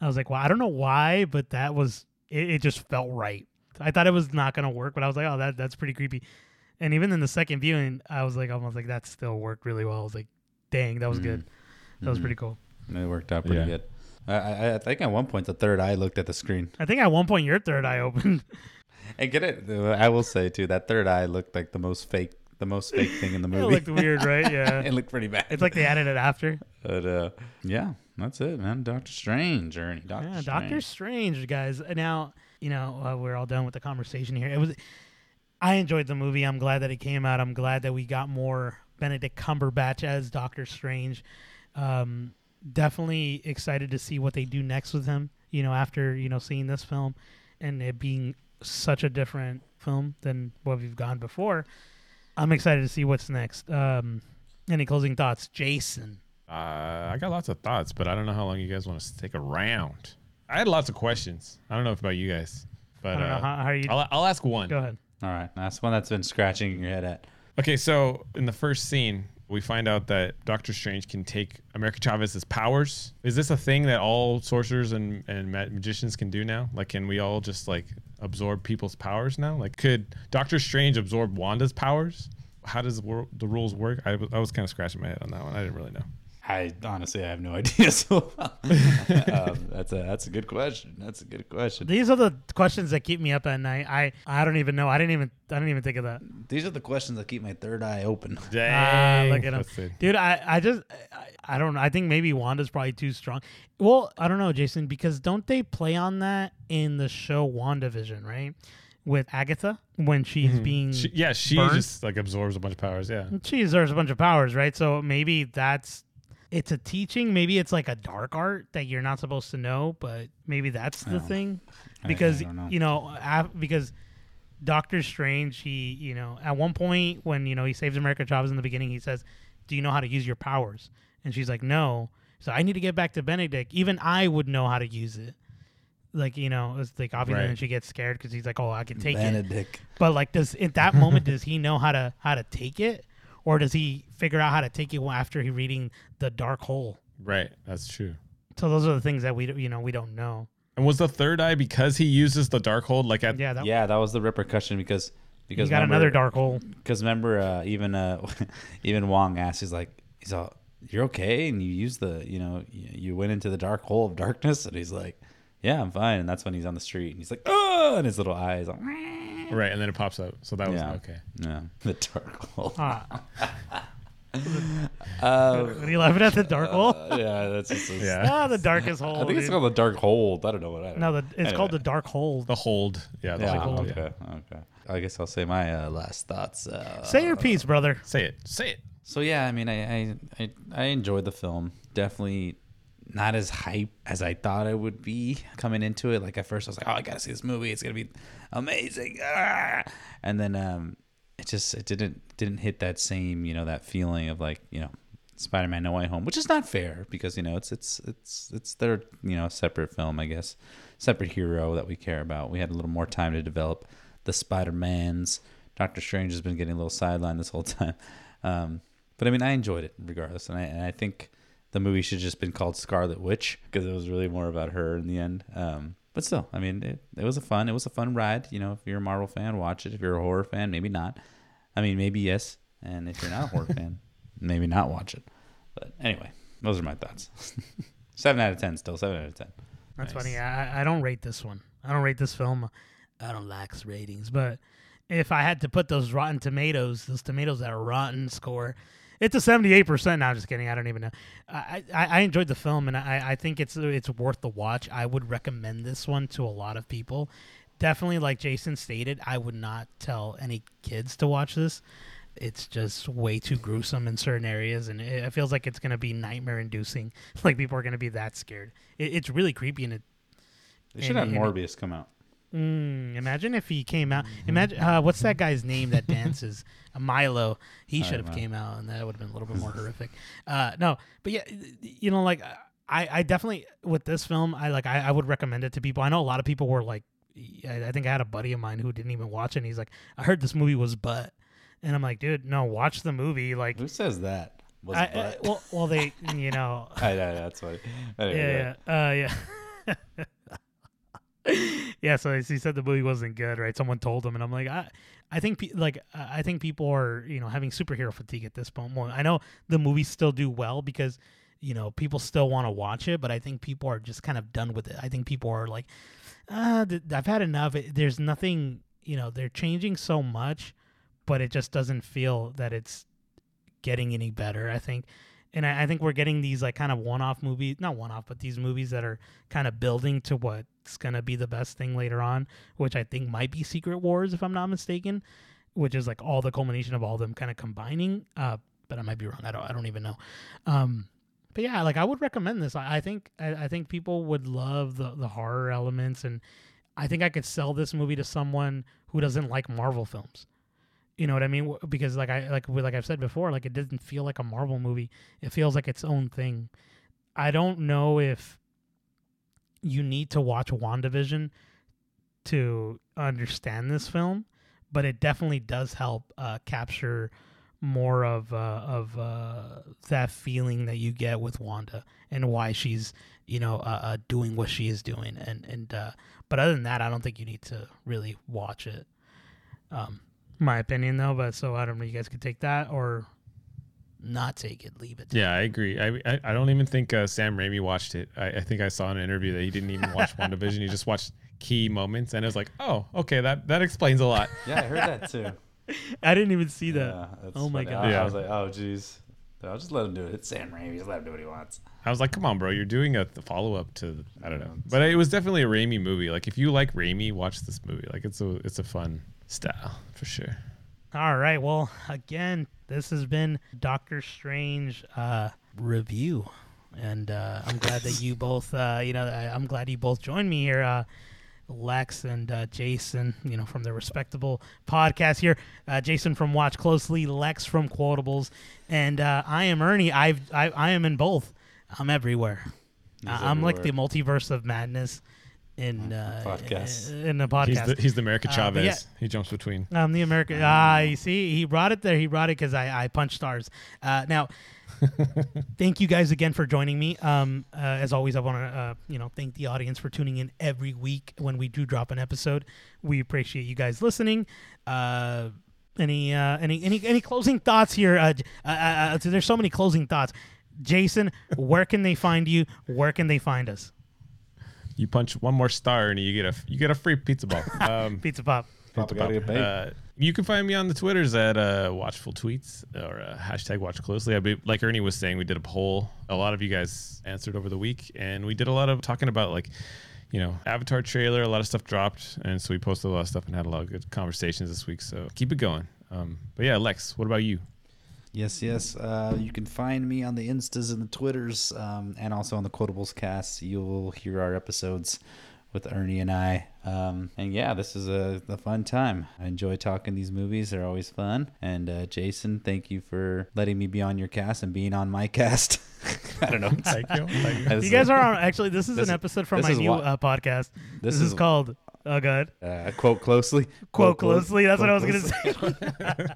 I was like, well, I don't know why, but that was it, it just felt right. I thought it was not gonna work, but I was like, oh, that that's pretty creepy. And even in the second viewing, I was like, almost like that still worked really well. I was like, dang, that was good. That was pretty cool. It worked out pretty Yeah. good. I, I, I think at one point the third eye looked at the screen. I think at one point your third eye opened. *laughs* And get it? I will say too that third eye looked like the most fake, the most fake thing in the *laughs* movie. it looked weird, right? *laughs* Yeah. it looked pretty bad. It's like they added it after. But uh, yeah, that's it, man. Doctor Strange, Ernie. Doctor yeah, Strange. Doctor Strange, guys. Now, you know, uh, we're all done with the conversation here. It was, I enjoyed the movie. I'm glad that it came out. I'm glad that we got more Benedict Cumberbatch as Doctor Strange. Um, definitely excited to see what they do next with him. You know, after you know seeing this film and it being such a different film than what we've gone before, I'm excited to see what's next. Um, any closing thoughts, Jason? Uh, I got lots of thoughts, but I don't know how long you guys want to stick around. I had lots of questions. I don't know if about you guys, but I don't know uh, how, how are you. I'll, I'll ask one. Go ahead. All right, that's one that's been scratching your head at. Okay, so in the first scene, we find out that Doctor Strange can take America Chavez's powers. Is this a thing that all sorcerers and, and ma- magicians can do now? Like, can we all just like absorb people's powers now? Like, could Doctor Strange absorb Wanda's powers? How does the, the rules work? I I was kind of scratching my head on that one. I didn't really know. I honestly I have no *laughs* idea. So um, that's a that's a good question. That's a good question. These are the questions that keep me up at night. I I don't even know. I didn't even I didn't even think of that. These are the questions that keep my third eye open. *laughs* Dang. look at him. Dude, I I just I, I don't know. I think maybe Wanda's probably too strong. Well, I don't know, Jason, because don't they play on that in the show WandaVision, right? With Agatha when she's Mhm. being She, yeah, she burned? just like absorbs a bunch of powers. Yeah. she deserves a bunch of powers, right? So maybe that's it's a teaching. Maybe it's like a dark art that you're not supposed to know, but maybe that's the thing. I- I Because know. you know, af- because Doctor Strange, he you know, at one point when you know he saves America Chavez in the beginning, he says, "Do you know how to use your powers?" And she's like, "No." So I need to get back to Benedict. Even I would know how to use it. Like you know, it's like obviously, Right. then she gets scared because he's like, "Oh, I can take it." Benedict. But like, does at that moment does he know how to how to take it, or does he figure out how to take it after he reading the dark hole? Right. That's true. So those are the things that we don't- you know we don't know. And was the third eye because he uses the dark hold like at Yeah, that, Yeah, that was the repercussion because you because got remember- another dark hole. Because remember, uh, even uh, *laughs* even Wong asks he's like, he's all, "You're okay," and you use the, you know, you, you went into the dark hole of darkness, and he's like, "Yeah, I'm fine." And that's when he's on the street, and he's like, "Oh!" and his little eyes, like, right, and then it pops up. So that was Yeah. okay. yeah, *laughs* the dark hole. Ah, *laughs* Uh, are you laughing at the dark hole? yeah, that's just, Yeah. ah, the darkest *laughs* hole. I think it's dude. called the dark hold. I don't know what. I don't no, the, it's called the dark hole. The hold. Yeah. The Yeah, hold. hold, okay, okay. I guess I'll say my uh, last thoughts. Uh, Say your piece, brother. Say it. Say it. So yeah, I mean, I, I I I enjoyed the film. Definitely not as hype as I thought it would be coming into it. Like at first, I was like, "Oh, I gotta see this movie. It's gonna be amazing," ah! and then um, it just it didn't didn't hit that same you know that feeling of like you know Spider-Man No Way Home, which is not fair because you know it's it's it's it's their you know separate film, I guess, separate hero that we care about. We had a little more time to develop the Spider-Mans. Doctor Strange has been getting a little sidelined this whole *laughs* time, um, but I mean I enjoyed it regardless, and I and I think the movie should have just been called Scarlet Witch because it was really more about her in the end. Um, but still, I mean, it, it was a fun, it was a fun ride. You know, if you're a Marvel fan, watch it. If you're a horror fan, maybe not. I mean, maybe yes. And if you're not a horror *laughs* fan, maybe not watch it. But anyway, those are my thoughts. *laughs* seven out of ten, still seven out of ten. That's Nice. funny. I, I don't rate this one. I don't rate this film. I don't lax ratings, but if I had to put those Rotten Tomatoes, those tomatoes that are rotten score, it's a seventy-eight percent. No, I'm just kidding. I don't even know. I, I, I enjoyed the film, and I, I think it's it's worth the watch. I would recommend this one to a lot of people. Definitely, like Jason stated, I would not tell any kids to watch this. It's just way too gruesome in certain areas, and it, it feels like it's gonna be nightmare-inducing. *laughs* Like people are gonna be that scared. It, it's really creepy, and it They should And- have Morbius come out. Mm, imagine if he came out. Imagine uh, what's that guy's name that dances? Uh, *laughs* Milo. He should have came out, and that would have been a little bit more *laughs* horrific. Uh, no, but yeah, you know, like I, I definitely with this film, I like I, I would recommend it to people. I know a lot of people were like, I, I think I had a buddy of mine who didn't even watch it. and He's like, I heard this movie was butt, and I'm like, dude, no, watch the movie. Like, Who says that? Was I, butt? well, well, they, *laughs* you know, I know that's funny. Anyway, yeah, yeah, uh, yeah. Yeah, so he said the movie wasn't good, right? Someone told him, and I'm like, I, I think, pe- like, I think people are, you know, having superhero fatigue at this point. I know the movies still do well because, you know, people still want to watch it, but I think people are just kind of done with it. I think people are like, uh, th- I've had enough. It, there's nothing, you know, they're changing so much, but it just doesn't feel that it's getting any better. I think and I, think we're getting these like kind of one-off movies not one-off but these movies that are kind of building to what's going to be the best thing later on which i think might be secret wars if i'm not mistaken which is like all the culmination of all them kind of combining uh but i might be wrong i don't i don't even know um but yeah like i would recommend this i, I think I, I think people would love the the horror elements and i think i could sell this movie to someone who doesn't like marvel films you know what I mean? Because like I like like I've said before, like it doesn't feel like a Marvel movie. It feels like its own thing. I don't know if you need to watch WandaVision to understand this film, but it definitely does help uh, capture more of uh, of uh, that feeling that you get with Wanda and why she's you know uh, uh, doing what she is doing and and uh, but other than that, I don't think you need to really watch it. Um, my opinion though, but so I don't know. You guys could take that or not take it, leave it. Yeah, I agree. I I, I don't even think uh, Sam Raimi watched it. I, I think I saw in an interview that he didn't even watch *laughs* WandaVision. He just watched key moments, and it was like, oh, okay, that that explains a lot. Yeah, I heard that too. *laughs* I didn't even see that. Yeah, that's Oh my. God. I, I was like, oh, jeez. I'll just let him do it. It's Sam Raimi. Just let him do what he wants. I was like, come on, bro, you're doing a follow up to I don't know, but it was definitely a Raimi movie. Like if you like Raimi, watch this movie. Like it's a it's a fun style for sure. All right. Well, again, this has been Doctor Strange uh, review, and uh, I'm glad that you both, uh, you know, I, I'm glad you both joined me here, uh, Lex and uh, Jason, you know, from the respectable podcast here. Uh, Jason from Watch Closely, Lex from Quotables, and uh, I am Ernie. I've I, I am in both. I'm everywhere. I'm like the multiverse of madness in uh, Podcasts. in the podcast. He's the he's the America Uh, Chavez. yeah. He jumps between. Um, the America. Ah, you see, he brought it there. He brought it because I, I punched stars. Uh, now, *laughs* thank you guys again for joining me. Um, uh, as always, I want to uh, you know thank the audience for tuning in every week when we do drop an episode. We appreciate you guys listening. Uh, any uh, any any any closing thoughts here? Uh, uh, uh, uh, there's so many closing thoughts. Jason, where can they find you? Where can they find us? You punch one more star and you get a you get a free pizza ball. *laughs* Um, Pizza Pop. Papa gotta. Uh, you can find me on the Twitters at uh, Watchful Tweets or uh, hashtag Watch Closely. I be, like Ernie was saying, we did a poll. A lot of you guys answered over the week, and we did a lot of talking about like, you know, Avatar trailer. A lot of stuff dropped, and so we posted a lot of stuff and had a lot of good conversations this week. So keep it going. Um, but yeah, Lex, what about you? Yes, yes. Uh, you can find me on the Instas and the Twitters, um, and also on the Quotables cast. You'll hear our episodes with Ernie and I. Um, and yeah, this is a, a fun time. I enjoy talking these movies; they're always fun. And uh, Jason, thank you for letting me be on your cast and being on my cast. *laughs* I don't know. Thank you. Thank you. You guys are on. Actually, this is this an episode from my new what- uh, podcast. This, is, is- called. Oh God. uh, quote closely. *laughs* Quote close- closely. That's what I was gonna say. *laughs*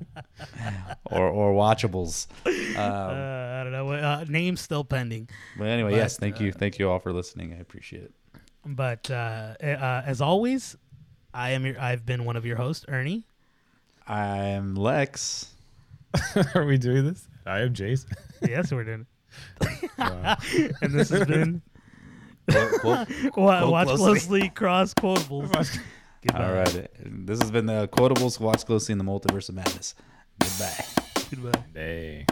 *laughs* or or watchables. uh, Um, I don't know. Uh, name's still pending. but anyway, but, yes, thank you, thank you all for listening. I appreciate it. But uh, uh, as always, I am your. I've been one of your hosts, Ernie. I'm Lex. Are we doing this? I am Jason. Yes, we're doing. Wow. it. and this has been Quote- quote- *laughs* Quote watch closely. closely. Cross quotables. Goodbye. All right. This has been the Quotables Watch Closely in the Multiverse of Madness. Goodbye. Goodbye. Hey.